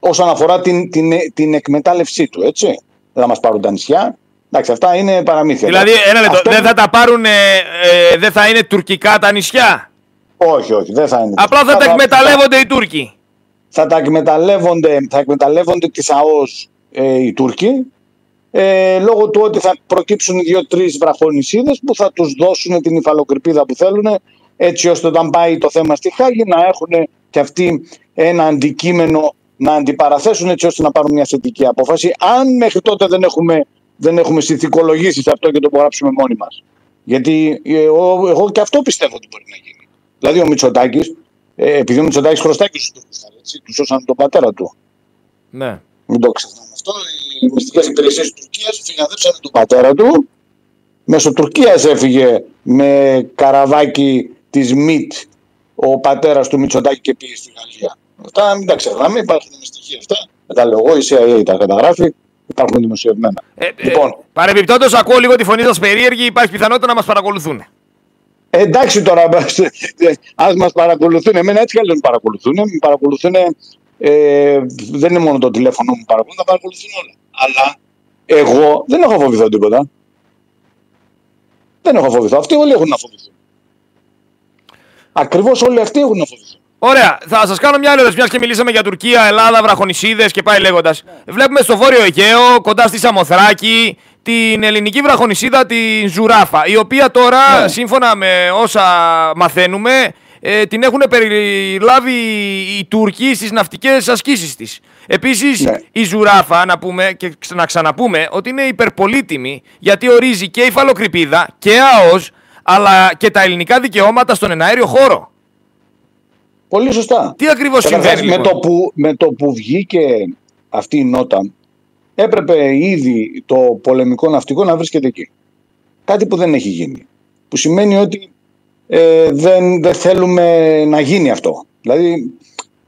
B: όσον αφορά την, την, την εκμετάλλευσή του, έτσι. Δεν θα μας πάρουν τα νησιά. Εντάξει, αυτά είναι παραμύθια.
A: Δηλαδή, ένα λεπτό, Αυτό... δεν θα τα πάρουν, ε, ε, δεν θα είναι τουρκικά τα νησιά;
B: Όχι, όχι, δεν θα είναι.
A: Απλά θα, θα τα εκμεταλλεύονται οι Τούρκοι.
B: Θα τα εκμεταλλεύονται, θα εκμεταλλεύονται τις ΑΟΣ ε, οι Τούρκοι ε, λόγω του ότι θα προκύψουν δύο-τρει βραχονισίδες που θα τους δώσουν την υφαλοκρηπίδα που θέλουν, έτσι ώστε όταν πάει το θέμα στη Χάγη να έχουν και αυτοί ένα αντικείμενο να αντιπαραθέσουν έτσι ώστε να πάρουν μια θετική απόφαση. Αν μέχρι τότε δεν έχουμε, δεν έχουμε συνθηκολογήσει σε αυτό και το υπογράψουμε μόνοι μας. Γιατί εγώ, εγώ και αυτό πιστεύω ότι μπορεί να γίνει. Δηλαδή ο Μητσοτάκης, ε, επειδή ο Μητσοτάκης χρωστάει και στου τους σώσαν τον πατέρα του.
A: Ναι.
B: Μην το ξεχνάμε αυτό. Οι μυστικέ υπηρεσίες της Τουρκίας φυγαδέψαν τον πατέρα του. Μέσω Τουρκία έφυγε με καραβάκι της ΜΙΤ ο πατέρας του Μητσοτάκη και πήγε στη Γαλλία. Αυτά μην τα ξεχνάμε, υπάρχουν με στοιχεία αυτά. Δεν τα λέω εγώ, η CIA τα καταγράφει, υπάρχουν δημοσιευμένα.
A: Ε, ε λοιπόν, ε, Παρεμπιπτόντως, ακούω λίγο τη φωνή σας περίεργη, υπάρχει πιθανότητα να μας παρακολουθούν.
B: Ε, εντάξει τώρα, [laughs] ας μας παρακολουθούν. Εμένα έτσι κι παρακολουθούν. Με παρακολουθούν ε, δεν είναι μόνο το τηλέφωνο μου παρακολουθούν, θα παρακολουθούν όλα. Αλλά εγώ δεν έχω φοβηθώ τίποτα. Δεν έχω φοβηθώ. Αυτοί όλοι έχουν να φοβηθούν. Ακριβώς όλοι αυτοί έχουν να φοβηθούν.
A: Ωραία. Θα σας κάνω μια ερώτηση, μια και μιλήσαμε για Τουρκία, Ελλάδα, βραχονισίδες και πάει λέγοντας. Βλέπουμε στο βόρειο Αιγαίο, κοντά στη Σαμοθράκη, την ελληνική βραχονισίδα, την Ζουράφα, η οποία τώρα, ναι. σύμφωνα με όσα μαθαίνουμε, ε, την έχουν περιλάβει οι Τούρκοι στις ναυτικές ασκήσεις της. Επίσης ναι. η Ζουράφα να πούμε και να ξαναπούμε ότι είναι υπερπολίτιμη γιατί ορίζει και η φαλοκρηπίδα και ΑΟΣ αλλά και τα ελληνικά δικαιώματα στον εναέριο χώρο.
B: Πολύ σωστά.
A: Τι ακριβώς συμβαίνει
B: με, λοιπόν; το που, με το που βγήκε αυτή η νότα έπρεπε ήδη το πολεμικό ναυτικό να βρίσκεται εκεί. Κάτι που δεν έχει γίνει. Που σημαίνει ότι ε, δεν, δεν θέλουμε να γίνει αυτό. Δηλαδή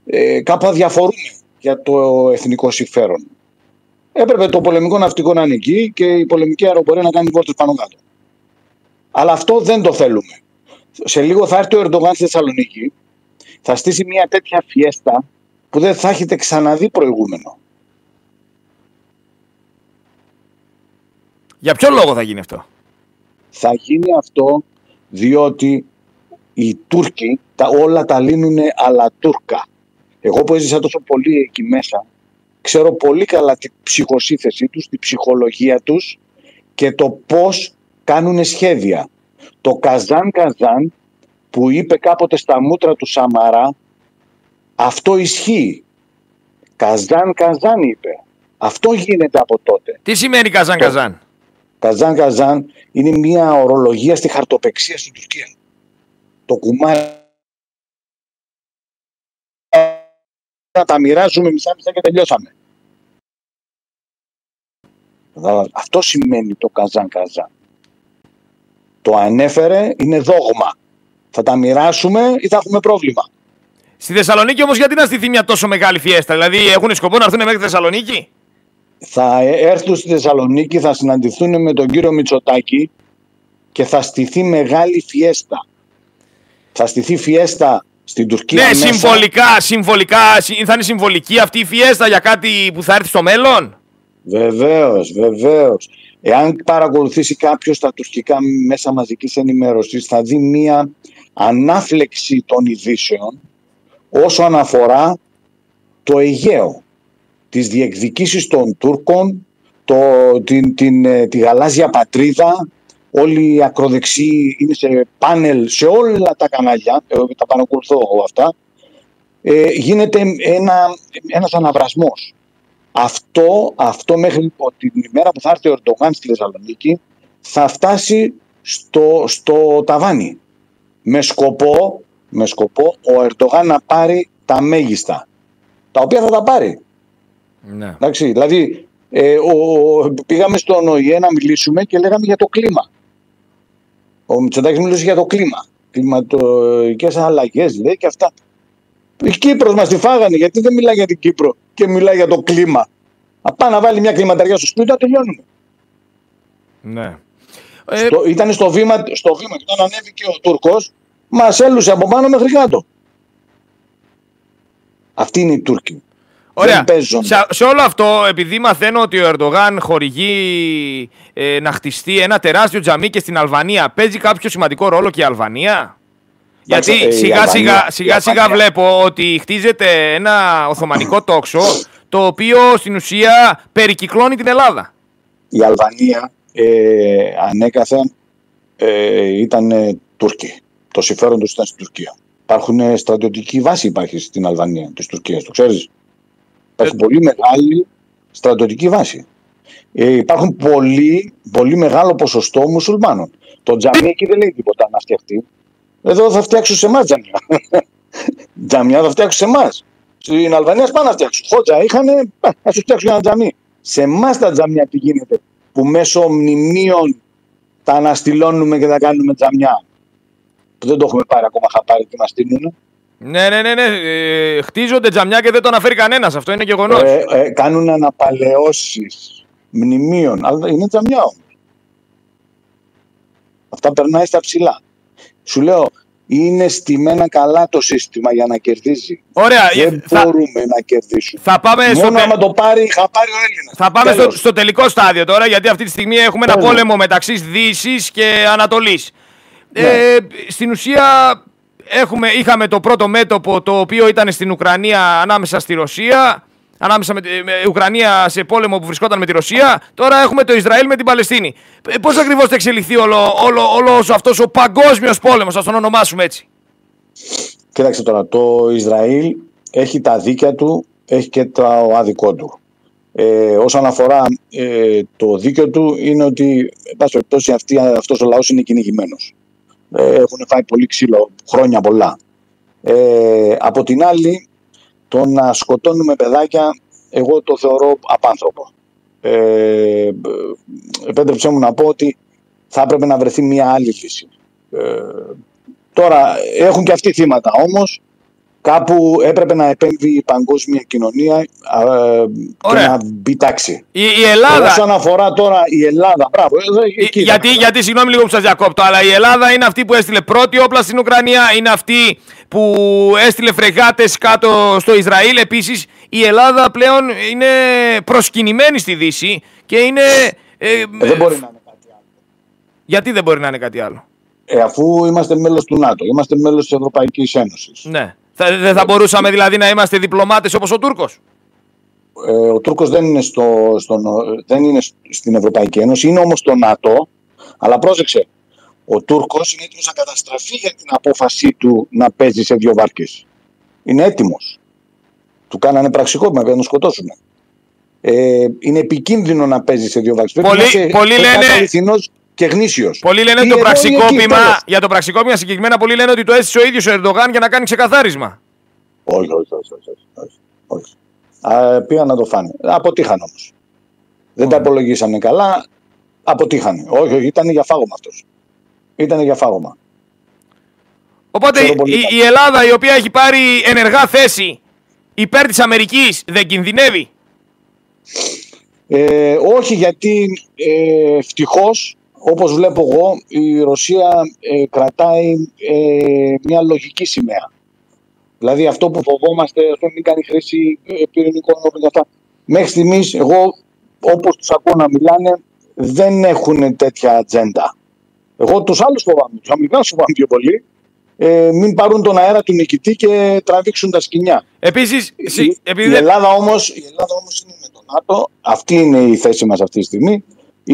B: ε, κάπου αδιαφορούμε για το εθνικό συμφέρον. Έπρεπε το πολεμικό ναυτικό να είναι εκεί και η πολεμική αεροπορία να κάνει βόλτες πάνω κάτω. Αλλά αυτό δεν το θέλουμε. Σε λίγο θα έρθει ο Ερντογάν στη Θεσσαλονίκη, θα στήσει μια τέτοια φιέστα που δεν θα έχετε ξαναδεί προηγούμενο.
A: Για ποιο λόγο θα γίνει αυτό;
B: Θα γίνει αυτό διότι οι Τούρκοι τα, όλα τα λύνουν αλλά Τούρκα. Εγώ που έζησα τόσο πολύ εκεί μέσα, ξέρω πολύ καλά την ψυχοσύνθεσή τους, την ψυχολογία τους και το πώς κάνουν σχέδια. Το Καζάν Καζάν που είπε κάποτε στα μούτρα του Σαμαρά, αυτό ισχύει. Καζάν Καζάν είπε. Αυτό γίνεται από τότε.
A: Τι σημαίνει Καζάν Καζάν;
B: Καζάν Καζάν είναι μια ορολογία στη χαρτοπεξία στην Τουρκία. Το κουμάρι να τα μοιράζουμε μισά-μισά και τελειώσαμε. Αυτό σημαίνει το Καζάν Καζάν. Το ανέφερε, είναι δόγμα. Θα τα μοιράσουμε ή θα έχουμε πρόβλημα;
A: Στη Θεσσαλονίκη όμως, γιατί να στηθεί μια τόσο μεγάλη φιέστα, Δηλαδή έχουν σκοπό να έρθουν μέχρι τη Θεσσαλονίκη;
B: Θα έρθουν στη Θεσσαλονίκη, θα συναντηθούν με τον κύριο Μητσοτάκη και θα στηθεί μεγάλη φιέστα. Θα στηθεί φιέστα στην Τουρκία.
A: Ναι,
B: μέσα.
A: συμβολικά, συμβολικά, θα είναι συμβολική αυτή η φιέστα για κάτι που θα έρθει στο μέλλον;
B: Βεβαίως, βεβαίως. Εάν παρακολουθήσει κάποιος τα τουρκικά μέσα μαζικής ενημέρωσης, θα δει μία ανάφλεξη των ειδήσεων όσον αφορά το Αιγαίο, τις διεκδικήσεις των Τούρκων, το, την, την, ε, τη γαλάζια πατρίδα, όλοι οι ακροδεξιοί είναι σε πάνελ σε όλα τα κανάλια, εγώ τα παρακολουθώ αυτά, ε, γίνεται ένα, ένας αναβρασμός. Αυτό, αυτό μέχρι την ημέρα που θα έρθει ο Ερντογάν στη Θεσσαλονίκη θα φτάσει στο, στο ταβάνι με σκοπό, με σκοπό ο Ερντογάν να πάρει τα μέγιστα τα οποία θα τα πάρει.
A: Ναι.
B: Εντάξει, δηλαδή ε, ο, πήγαμε στον ΟΗΕ να μιλήσουμε και λέγαμε για το κλίμα. Ο Μητσοτάκης μιλούσε για το κλίμα. Κλιματικές αλλαγές λέει και αυτά. Η Κύπρος μας τη φάγανε γιατί δεν μιλάει για την Κύπρο και μιλάει για το κλίμα. Απά να βάλει μια κλιματαριά στο σπίτι, να τελειώνουμε.
A: Ναι.
B: Στο, ήταν στο βήμα, στο βήμα και όταν ανέβηκε ο Τούρκος μας έλουσε από πάνω μέχρι κάτω. Αυτή είναι η Τούρκη.
A: Ωραία. Σε, σε, όλο αυτό, επειδή μαθαίνω ότι ο Ερντογάν χορηγεί ε, να χτιστεί ένα τεράστιο τζαμί και στην Αλβανία, παίζει κάποιο σημαντικό ρόλο και η Αλβανία; Γιατί ε, σιγά, σιγά, σιγά, σιγά βλέπω ότι χτίζεται ένα Οθωμανικό [coughs] τόξο το οποίο στην ουσία περικυκλώνει την Ελλάδα.
B: Η Αλβανία ε, ανέκαθεν ε, ήταν Τούρκοι. Το συμφέρον τους ήταν στην Τουρκία. Υπάρχουν στρατιωτική βάση υπάρχει στην Αλβανία της Τουρκίας, το ξέρεις; Υπάρχει πολύ μεγάλη στρατιωτική βάση. Ε, υπάρχουν πολύ, πολύ μεγάλο ποσοστό μουσουλμάνων. Το τζαμί εκεί δεν λέει τίποτα να φτιαχτεί. Εδώ θα φτιάξουν σε εμάς τζαμιά. [laughs] τζαμιά θα φτιάξουν σε εμάς. Στην Αλβανία πάνε να φτιάξουν. Χότζα είχαν, ας σου φτιάξουν ένα τζαμί. Σε εμάς τα τζαμιά τι γίνεται, που μέσω μνημείων τα αναστηλώνουμε και τα κάνουμε τζαμιά. Που δεν το έχουμε πάρει ακόμα χαπάρι και μας στείλουν.
A: Ναι, ναι, ναι, ναι. Ε, χτίζονται τζαμιά και δεν το αναφέρει κανένας. Αυτό είναι γεγονός.
B: Ε, ε, κάνουν αναπαλαιώσεις μνημείων. Αλλά είναι τζαμιά όμως. Αυτά περνάει στα ψηλά. Σου λέω, είναι στημένα καλά το σύστημα για να κερδίζει.
A: Ωραία.
B: Δεν θα... μπορούμε να κερδίσουμε.
A: Θα πάμε
B: Μόνο
A: στο...
B: άμα το πάρει, θα πάρει ο Έλληνας.
A: Θα πάμε στο, στο, τελικό στάδιο τώρα, γιατί αυτή τη στιγμή έχουμε ένα πόλεμο μεταξύ Δύσης και Ανατολής. Ναι. Ε, στην ουσία έχουμε, είχαμε το πρώτο μέτωπο το οποίο ήταν στην Ουκρανία ανάμεσα στη Ρωσία ανάμεσα με, με Ουκρανία σε πόλεμο που βρισκόταν με τη Ρωσία. Τώρα έχουμε το Ισραήλ με την Παλαιστίνη. Ε, Πώς ακριβώς θα εξελιχθεί όλο, όλο, όλο αυτός ο παγκόσμιος πόλεμος, ας τον ονομάσουμε έτσι;
B: Κοίταξε τώρα, το Ισραήλ έχει τα δίκαια του, έχει και το άδικό του. Ε, όσον αφορά ε, το δίκαιο του είναι ότι εν αυτός ο λαός είναι κυνηγημένος. Ε, έχουν φάει πολύ ξύλο χρόνια πολλά. Ε, από την άλλη το να σκοτώνουμε παιδάκια, εγώ το θεωρώ απάνθρωπο. Ε, επέτρεψέ μου να πω ότι θα έπρεπε να βρεθεί μια άλλη λύση. Ε, τώρα έχουν και αυτοί θύματα όμως κάπου έπρεπε να επέμβει η παγκόσμια κοινωνία ε, και να μπει τάξη.
A: Η, η Ελλάδα.
B: Όσον αφορά τώρα η Ελλάδα. Μπράβο,
A: εκεί, γιατί, γιατί, συγγνώμη λίγο που σας διακόπτω, αλλά η Ελλάδα είναι αυτή που έστειλε πρώτη όπλα στην Ουκρανία, είναι αυτή που έστειλε φρεγάτες κάτω στο Ισραήλ. Επίσης, η Ελλάδα πλέον είναι προσκυνημένη στη Δύση και είναι.
B: Ε, ε, δεν μπορεί να είναι κάτι άλλο.
A: Γιατί δεν μπορεί να είναι κάτι άλλο;
B: Ε, αφού είμαστε μέλος του ΝΑΤΟ, είμαστε μέλος της Ευρωπαϊκής Ένωσης.
A: Ναι. Θα, δεν θα μπορούσαμε δηλαδή να είμαστε διπλωμάτες όπως ο Τούρκος;
B: Ε, ο Τούρκος δεν είναι, στο, στο, δεν είναι στην Ευρωπαϊκή Ένωση, είναι όμως στο ΝΑΤΟ. Αλλά πρόσεξε, ο Τούρκος είναι έτοιμος να καταστραφεί για την απόφασή του να παίζει σε δύο βάρκες. Είναι έτοιμος. του κάνανε πραξικόπημα για να τον σκοτώσουν. Ε, ο τουρκος ειναι ετοιμος να καταστραφει για την αποφαση του να παιζει σε δυο βαρκες ειναι έτοιμος. του κανανε πραξικοπημα για να τον σκοτωσουν Ε, είναι επικίνδυνο να παίζει σε δύο βάσει.
A: Πολλοί, πολλοί λένε.
B: Και γνήσιος.
A: Πολλοί λένε το πραξικόπημα, για το πραξικόπημα συγκεκριμένα, πολλοί λένε ότι το έστησε ο ίδιος ο Ερντογάν για να κάνει ξεκαθάρισμα.
B: Όχι, όχι, όχι. όχι, όχι, όχι. Α, πήγαν να το φάνε. Αποτύχαν όμως. Δεν τα υπολογίσανε καλά. Αποτύχανε. Όχι, όχι, ήταν για φάγωμα αυτός. Ήταν για φάγωμα.
A: Οπότε η, η, Ελλάδα η οποία έχει πάρει ενεργά θέση υπέρ της Αμερικής δεν κινδυνεύει;
B: Ε, όχι γιατί ε, ευτυχώς όπως βλέπω εγώ η Ρωσία ε, κρατάει ε, μια λογική σημαία. Δηλαδή αυτό που φοβόμαστε, αυτό μην κάνει χρήση ε, πυρηνικών όπλων αυτά. Μέχρι στιγμής εγώ όπως τους ακούω να μιλάνε δεν έχουν τέτοια ατζέντα. Εγώ τους άλλους φοβάμαι, τους Αμερικάνους φοβάμαι πιο πολύ ε, μην πάρουν τον αέρα του νικητή και τραβήξουν τα σκηνιά.
A: Επίσης,
B: η, επειδή... η, Ελλάδα όμως, η Ελλάδα όμως είναι με τον ΝΑΤΟ, αυτή είναι η θέση μας αυτή τη στιγμή,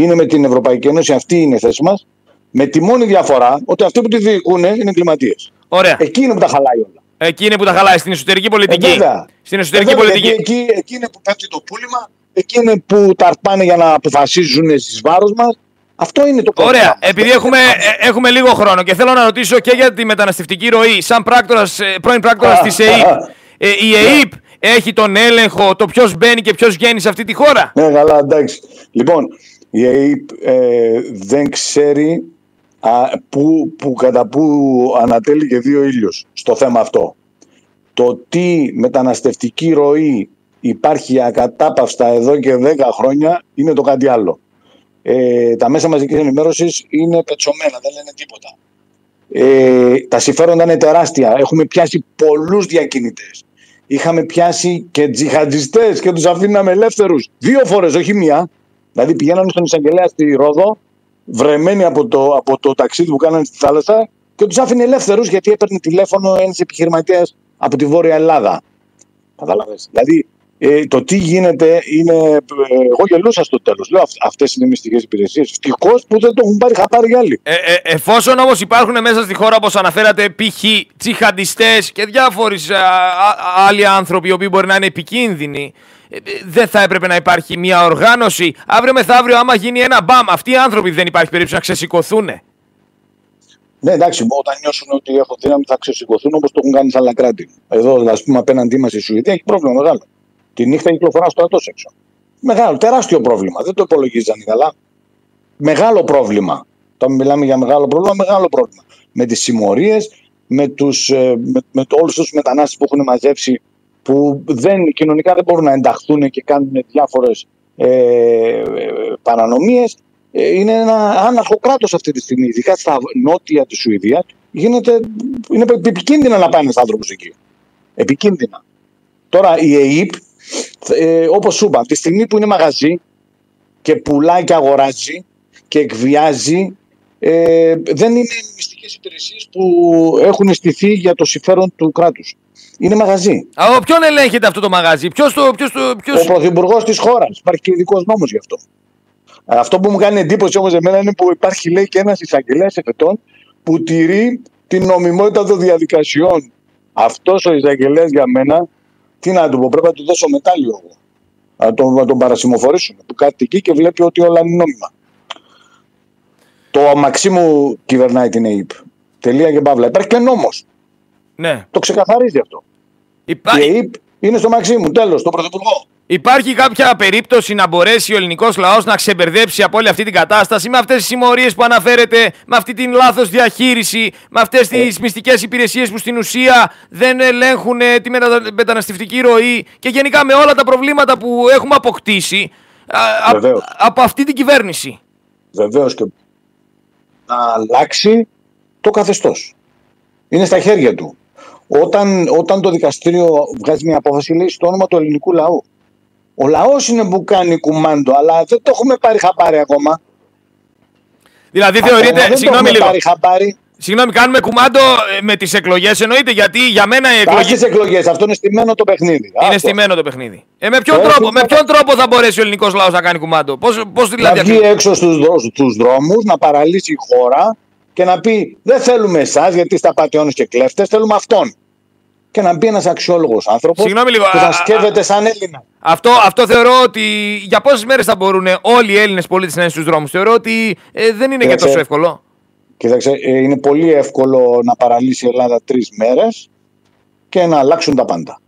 B: είναι με την Ευρωπαϊκή Ένωση, αυτή είναι η θέση μας, με τη μόνη διαφορά ότι αυτοί που τη διοικούν είναι εγκληματίες.
A: Ωραία.
B: Εκεί είναι που τα χαλάει όλα.
A: Εκεί είναι που τα χαλάει, στην εσωτερική πολιτική.
B: Ε,
A: στην εσωτερική ε, πολιτική.
B: Εκεί, εκεί, είναι που πέφτει το πούλημα, εκεί είναι που τα αρπάνε για να αποφασίζουν στις βάρος μας αυτό είναι το
A: πρόβλημα. Ωραία. Επειδή έχουμε, ε, έχουμε λίγο χρόνο και θέλω να ρωτήσω και για τη μεταναστευτική ροή, σαν πράκτορας, ε, πρώην πράκτορας της ΕΕΠ, ε, η ΕΕΠ έχει τον έλεγχο το ποιος μπαίνει και ποιος βγαίνει σε αυτή τη χώρα;
B: Ναι, καλά, εντάξει. Λοιπόν, η ΕΕΠ ε, δεν ξέρει α, που, που, κατά πού ανατέλει και δύο ήλιος στο θέμα αυτό. Το τι μεταναστευτική ροή υπάρχει ακατάπαυστα εδώ και 10 χρόνια είναι το κάτι άλλο ε, τα μέσα μαζικής ενημέρωσης είναι πετσωμένα, δεν λένε τίποτα. Ε, τα συμφέροντα είναι τεράστια. Έχουμε πιάσει πολλούς διακινητές. Είχαμε πιάσει και τζιχαντιστές και τους αφήναμε ελεύθερους. Δύο φορές, όχι μία. Δηλαδή πηγαίνανε στον εισαγγελέα στη Ρόδο, βρεμένοι από το, από το ταξίδι που κάνανε στη θάλασσα και τους άφηνε ελεύθερους γιατί έπαιρνε τηλέφωνο ένας επιχειρηματίας από τη Βόρεια Ελλάδα. Κατάλαβες; Δηλαδή ε, το τι γίνεται είναι. Ε, εγώ γελούσα στο τέλος. Λέω αυτές είναι μυστικές υπηρεσίες. Ευτυχώς που δεν το έχουν πάρει χαπάρι άλλοι.
A: Ε, ε, εφόσον όμως υπάρχουν μέσα στη χώρα, όπως αναφέρατε, π.χ. τσιχαντιστέ και διάφοροι άλλοι άνθρωποι οι οποίοι μπορεί να είναι επικίνδυνοι, ε, δεν θα έπρεπε να υπάρχει μια οργάνωση. Αύριο μεθαύριο, άμα γίνει ένα μπαμ, αυτοί οι άνθρωποι δεν υπάρχει περίπτωση να ξεσηκωθούν.
B: Ναι, εντάξει, όταν νιώσουν ότι έχω δύναμη θα ξεσηκωθούν όπως το έχουν κάνει σε άλλα κράτη. Εδώ, ας πούμε, απέναντί μας η Σουηδία έχει πρόβλημα μεγάλο. Τη νύχτα κυκλοφορά στρατό έξω. Μεγάλο, τεράστιο πρόβλημα. Δεν το υπολογίζανε καλά. Μεγάλο πρόβλημα. Όταν μιλάμε για μεγάλο πρόβλημα, μεγάλο πρόβλημα. Με τις συμμορίες, με, τους, ε, με, με όλους τους μετανάστες που έχουν μαζέψει, που δεν, κοινωνικά δεν μπορούν να ενταχθούν και κάνουν διάφορες ε, παρανομίες. Ε, είναι ένα άναρχο κράτος αυτή τη στιγμή. Ειδικά στα νότια της Σουηδίας, γίνεται, είναι επικίνδυνα να πάει ένα άνθρωπος εκεί. Επικίνδυνα. Τώρα η ΕΕΠ ε, όπως σου είπα, τη στιγμή που είναι μαγαζί και πουλάει και αγοράζει και εκβιάζει, ε, δεν είναι μυστικές υπηρεσίες που έχουν στηθεί για το συμφέρον του κράτους. Είναι μαγαζί.
A: Από ποιον ελέγχεται αυτό το μαγαζί, ποιος το, ποιος το, ποιος...
B: Ο πρωθυπουργός της χώρας. Υπάρχει και ειδικός νόμος γι' αυτό. Αυτό που μου κάνει εντύπωση όμως εμένα είναι που υπάρχει λέει και ένας εισαγγελέας εφετών που τηρεί την νομιμότητα των διαδικασιών. Αυτός ο εισαγγελέας για μένα τι να του πω, πρέπει να του δώσω μετάλλιο εγώ. Να τον, να τον παρασημοφορήσουμε. Που κάτι εκεί και βλέπει ότι όλα είναι νόμιμα. Το Μαξίμου κυβερνάει την ΑΕΠ. Τελεία και παύλα. Υπάρχει και νόμος.
A: Ναι.
B: Το ξεκαθαρίζει αυτό.
A: Υπά...
B: Η ΑΕΠ είναι στο Μαξίμου. Τέλος, το Πρωθυπουργό.
A: Υπάρχει κάποια περίπτωση να μπορέσει ο ελληνικός λαός να ξεμπερδέψει από όλη αυτή την κατάσταση με αυτές τις συμμορίες που αναφέρεται, με αυτή την λάθος διαχείριση, με αυτές τις ε. μυστικές υπηρεσίες που στην ουσία δεν ελέγχουν ε, τη μεταναστευτική ροή και γενικά με όλα τα προβλήματα που έχουμε αποκτήσει από αυτή την κυβέρνηση.
B: Βεβαίως και να αλλάξει το καθεστώς. Είναι στα χέρια του. Όταν, όταν το δικαστήριο βγάζει μια απόφαση, λέει στο όνομα του ελληνικού λαού. Ο λαός είναι που κάνει κουμάντο, αλλά δεν το έχουμε πάρει χαπάρι ακόμα.
A: Δηλαδή θεωρείτε. Συγγνώμη λίγο.
B: Πάρει χαπάρι.
A: Συγγνώμη, κάνουμε κουμάντο ε, με τις εκλογές εννοείται, γιατί για μένα οι
B: εκλογέ. τι εκλογές, αυτό είναι στημένο το παιχνίδι.
A: Είναι αυτό. στημένο το παιχνίδι. Ε, με, ποιον τρόπο, με ποιον τρόπο θα μπορέσει ο ελληνικός λαός να κάνει κουμάντο, Πώ πώς δηλαδή.
B: Να βγει έξω στους δρόμους, να παραλύσει η χώρα και να πει: Δεν θέλουμε εσάς γιατί είστε απαταιώνε και κλέφτες, θέλουμε αυτόν. Και να μπει ένας αξιόλογος άνθρωπος που θα σκέφτεται σαν Έλληνα.
A: Αυτό, αυτό θεωρώ ότι για πόσες μέρες θα μπορούν όλοι οι Έλληνες πολίτες να είναι στους δρόμους. Θεωρώ ότι ε, δεν είναι και τόσο εύκολο.
B: Κοίταξε, ε, είναι πολύ εύκολο να παραλύσει η Ελλάδα τρεις μέρες και να αλλάξουν τα πάντα.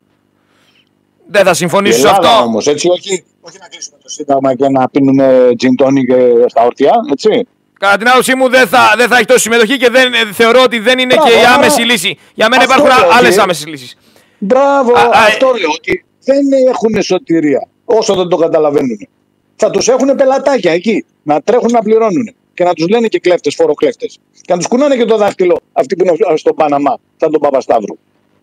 A: Δεν θα συμφωνήσω σε αυτό.
B: Όμως, έτσι, όχι, όχι να κλείσουμε το Σύνταγμα και να πίνουμε τζιντόνι και στα ορτιά, έτσι.
A: Κατά την άποψή μου δεν θα, δεν θα έχει τόση συμμετοχή και δεν, ε, θεωρώ ότι δεν είναι Μπράβο, και η άμεση λύση. Για μένα υπάρχουν άλλες άμεσες λύσεις.
B: Μπράβο, α, αυτό α, λέω ότι δεν έχουν σωτηρία όσο δεν το καταλαβαίνουν. Θα τους έχουν πελατάκια εκεί να τρέχουν να πληρώνουν και να τους λένε και κλέφτες, φοροκλέφτες. Και να τους κουνάνε και το δάχτυλο αυτοί που είναι στο Παναμά, σαν τον Παπασταύρου.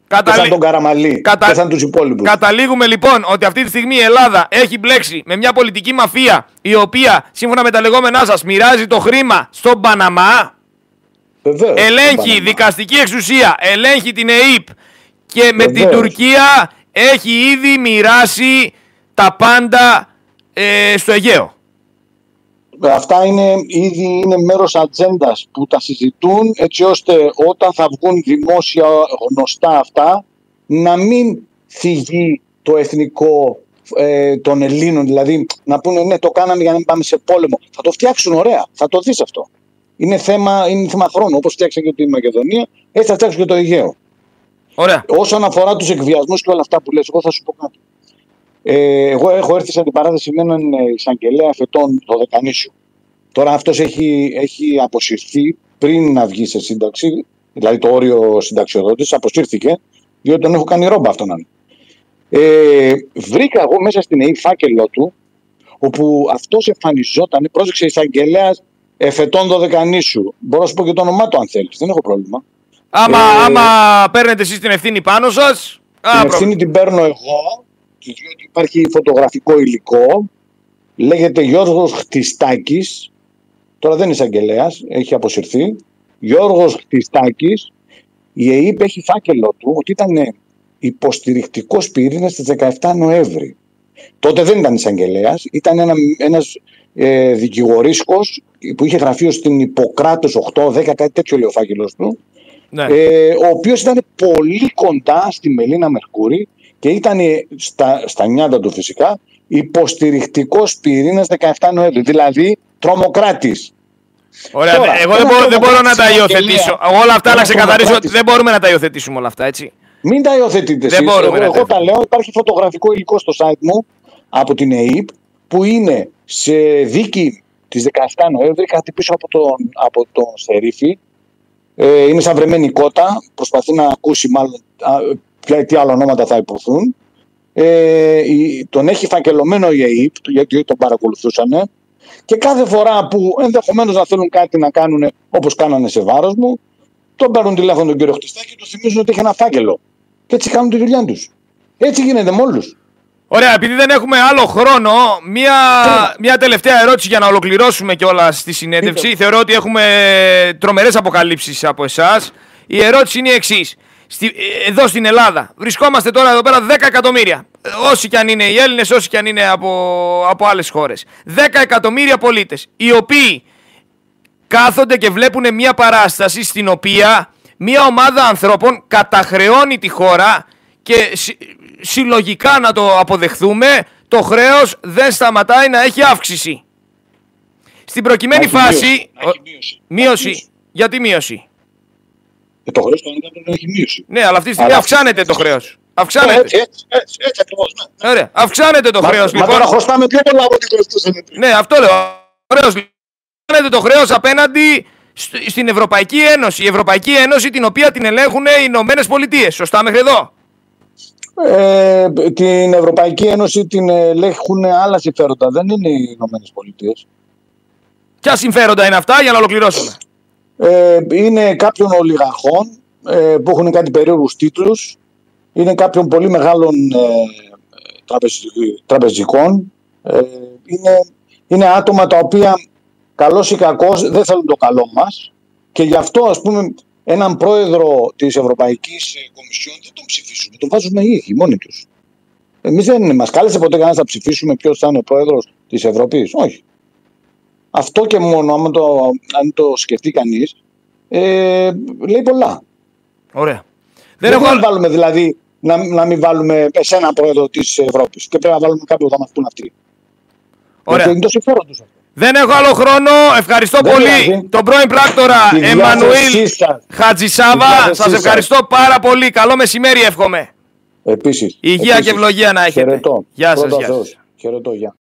B: Καταλή... σαν τον Καραμαλή Κατα... και σαν τους υπόλοιπους.
A: Καταλήγουμε λοιπόν ότι αυτή τη στιγμή η Ελλάδα έχει μπλέξει με μια πολιτική μαφία η οποία σύμφωνα με τα λεγόμενά σας μοιράζει το χρήμα στον Παναμά.
B: Βεβαίως,
A: ελέγχει δικαστική εξουσία, ελέγχει την ΕΕΠ και με την Τουρκία έχει ήδη μοιράσει τα πάντα ε, στο Αιγαίο.
B: Αυτά είναι ήδη είναι μέρος ατζέντας που τα συζητούν έτσι ώστε όταν θα βγουν δημόσια γνωστά αυτά να μην θυγεί το εθνικό ε, των Ελλήνων. Δηλαδή να πούνε ναι το κάναμε για να μην πάμε σε πόλεμο. Θα το φτιάξουν ωραία. Θα το δεις αυτό. Είναι θέμα, είναι θέμα χρόνου. Όπως φτιάξαν και τη Μακεδονία έτσι θα φτιάξουν και το Αιγαίο.
A: Ωραία.
B: Όσον αφορά τους εκβιασμούς και όλα αυτά που λες εγώ θα σου πω κάτι. Ε, εγώ έχω έρθει σε αντιπαράθεση με έναν ε, εισαγγελέα φετών το Δεκανήσιο. Τώρα αυτός έχει, έχει αποσυρθεί πριν να βγει σε σύνταξη, δηλαδή το όριο συνταξιοδότη, αποσύρθηκε, διότι τον έχω κάνει ρόμπα αυτόν. Ε, βρήκα εγώ μέσα στην ΕΕ φάκελό του, όπου αυτός εμφανιζόταν, πρόσεξε εισαγγελέας εφετών δωδεκανήσου. Μπορώ να σου πω και το όνομά του αν θέλεις, δεν έχω πρόβλημα.
A: Άμα, ε, άμα παίρνετε εσείς την ευθύνη πάνω σας.
B: Την ευθύνη την παίρνω εγώ διότι υπάρχει φωτογραφικό υλικό. Λέγεται Γιώργος Χτιστάκης. Τώρα δεν είναι εισαγγελέα, έχει αποσυρθεί. Γιώργος Χτιστάκης. Η ΕΕΠ έχει φάκελο του ότι ήταν υποστηρικτικός πυρήνας στις 17 Νοέμβρη. Τότε δεν ήταν εισαγγελέα, ήταν ένα ένας, ε, δικηγορίσκος που είχε γραφείο στην Ιπποκράτος 8-10, κάτι τέτοιο λέει ο φάκελος του. Ναι. Ε, ο οποίος ήταν πολύ κοντά στη Μελίνα Μερκούρη και ήταν στα, στα νιάτα του φυσικά υποστηρικτικός πυρήνας 17 Νοέμβρη. Δηλαδή τρομοκράτης.
A: Ωραία, εγώ δεν μπορώ, δεν μπορώ να τα υιοθετήσω. Όλα αυτά να ξεκαθαρίσω ότι δεν μπορούμε να τα υιοθετήσουμε όλα αυτά, έτσι.
B: Μην τα υιοθετείτε δεν Μπορούμε εγώ, εγώ τα λέω, υπάρχει φωτογραφικό υλικό στο site μου από την ΕΕΠ που είναι σε δίκη της 17 Νοέμβρη, κάτι πίσω από τον, από τον Σερίφη. Ε, είναι σαν βρεμένη κότα, προσπαθεί να ακούσει μάλλον τι άλλα ονόματα θα υποθούν. Ε, τον έχει φακελωμένο η ΑΕΠ, γιατί τον παρακολουθούσαν. Και κάθε φορά που ενδεχομένως να θέλουν κάτι να κάνουν όπως κάνανε σε βάρος μου, τον παίρνουν τηλέφωνο τον κύριο Χτιστάκη και του θυμίζουν ότι έχει ένα φάκελο. Και έτσι κάνουν τη δουλειά τους. Έτσι γίνεται με όλους.
A: Ωραία, επειδή δεν έχουμε άλλο χρόνο, μία, μία τελευταία ερώτηση για να ολοκληρώσουμε κιόλας τη συνέντευξη. Θεωρώ ότι έχουμε τρομερές αποκαλύψεις από εσάς. Η ερώτηση είναι η εξής. Στη, εδώ στην Ελλάδα. Βρισκόμαστε τώρα εδώ πέρα 10 εκατομμύρια. Όσοι και αν είναι οι Έλληνες, όσοι και αν είναι από, από άλλες χώρες. 10 εκατομμύρια πολίτες. Οι οποίοι κάθονται και βλέπουν μια παράσταση στην οποία μια ομάδα ανθρώπων καταχρεώνει τη χώρα και συλλογικά να το αποδεχθούμε, το χρέος δεν σταματάει να έχει αύξηση. Στην προκειμένη φάση...
B: Μείωση.
A: μείωση. Γιατί μείωση;
B: Και το χρέος κανονικά πρέπει να έχει μείωση.
A: Ναι, αλλά αυτή τη στιγμή αυξάνεται το χρέος. Αυξάνεται.
B: Ναι, έτσι, έτσι, έτσι, έτσι ακριβώς. Ναι.
A: Ωραία. Αυξάνεται το χρέος λοιπόν. Μα
B: τώρα χρωστάμε πιο πολλά από ό,τι χρωστούσαμε πριν.
A: Ναι, αυτό λέω. Χρέος, αυξάνεται το χρέος απέναντι στην Ευρωπαϊκή Ένωση. Η Ευρωπαϊκή Ένωση την οποία την ελέγχουν οι Ηνωμένες Πολιτείες. Σωστά μέχρι εδώ;
B: Ε, την Ευρωπαϊκή Ένωση την ελέγχουν άλλα συμφέροντα. Δεν είναι οι Ηνωμένες Πολιτείες.
A: Ποια συμφέροντα είναι αυτά για να ολοκληρώσουμε;
B: Ε, είναι κάποιων ολιγαρχών ε, που έχουν κάτι περίεργους τίτλους, είναι κάποιων πολύ μεγάλων ε, τραπεζικών, ε, είναι, είναι άτομα τα οποία καλός ή κακός δεν θέλουν το καλό μας και γι' αυτό ας πούμε έναν πρόεδρο της Ευρωπαϊκής Κομισιόν δεν τον ψηφίσουμε, τον βάζουμε οι ίδιοι μόνοι τους. Εμείς δεν μας κάλεσε ποτέ κανένας να ψηφίσουμε ποιος θα είναι ο πρόεδρος της Ευρώπης. Όχι. Αυτό και μόνο, αν το, αν το σκεφτεί κανείς, ε, λέει πολλά.
A: Ωραία. Δεν
B: Δεν
A: έχω
B: μπορούμε
A: άλλο-
B: να βάλουμε δηλαδή να, να μην βάλουμε εσένα πρόεδρο της Ευρώπης. Και πρέπει να βάλουμε κάποιον που θα μα πούν αυτοί.
A: Ωραία.
B: Γιατί είναι το συμφέρον του.
A: Δεν έχω άλλο χρόνο. Ευχαριστώ
B: Δεν
A: πολύ
B: πειράζει.
A: τον πρώην πράκτορα
B: Τη διάθεσή
A: Εμμανουήλ
B: σας.
A: Χατζησάβα.
B: Τη διάθεσή
A: Σας
B: σας.
A: ευχαριστώ πάρα πολύ. Καλό μεσημέρι, εύχομαι.
B: Επίσης.
A: Υγεία και ευλογία να έχετε.
B: Χαιρετώ.
A: Γεια σας,
B: Πρώτα
A: γεια σας.
B: Θεός. Χαιρετώ, γεια.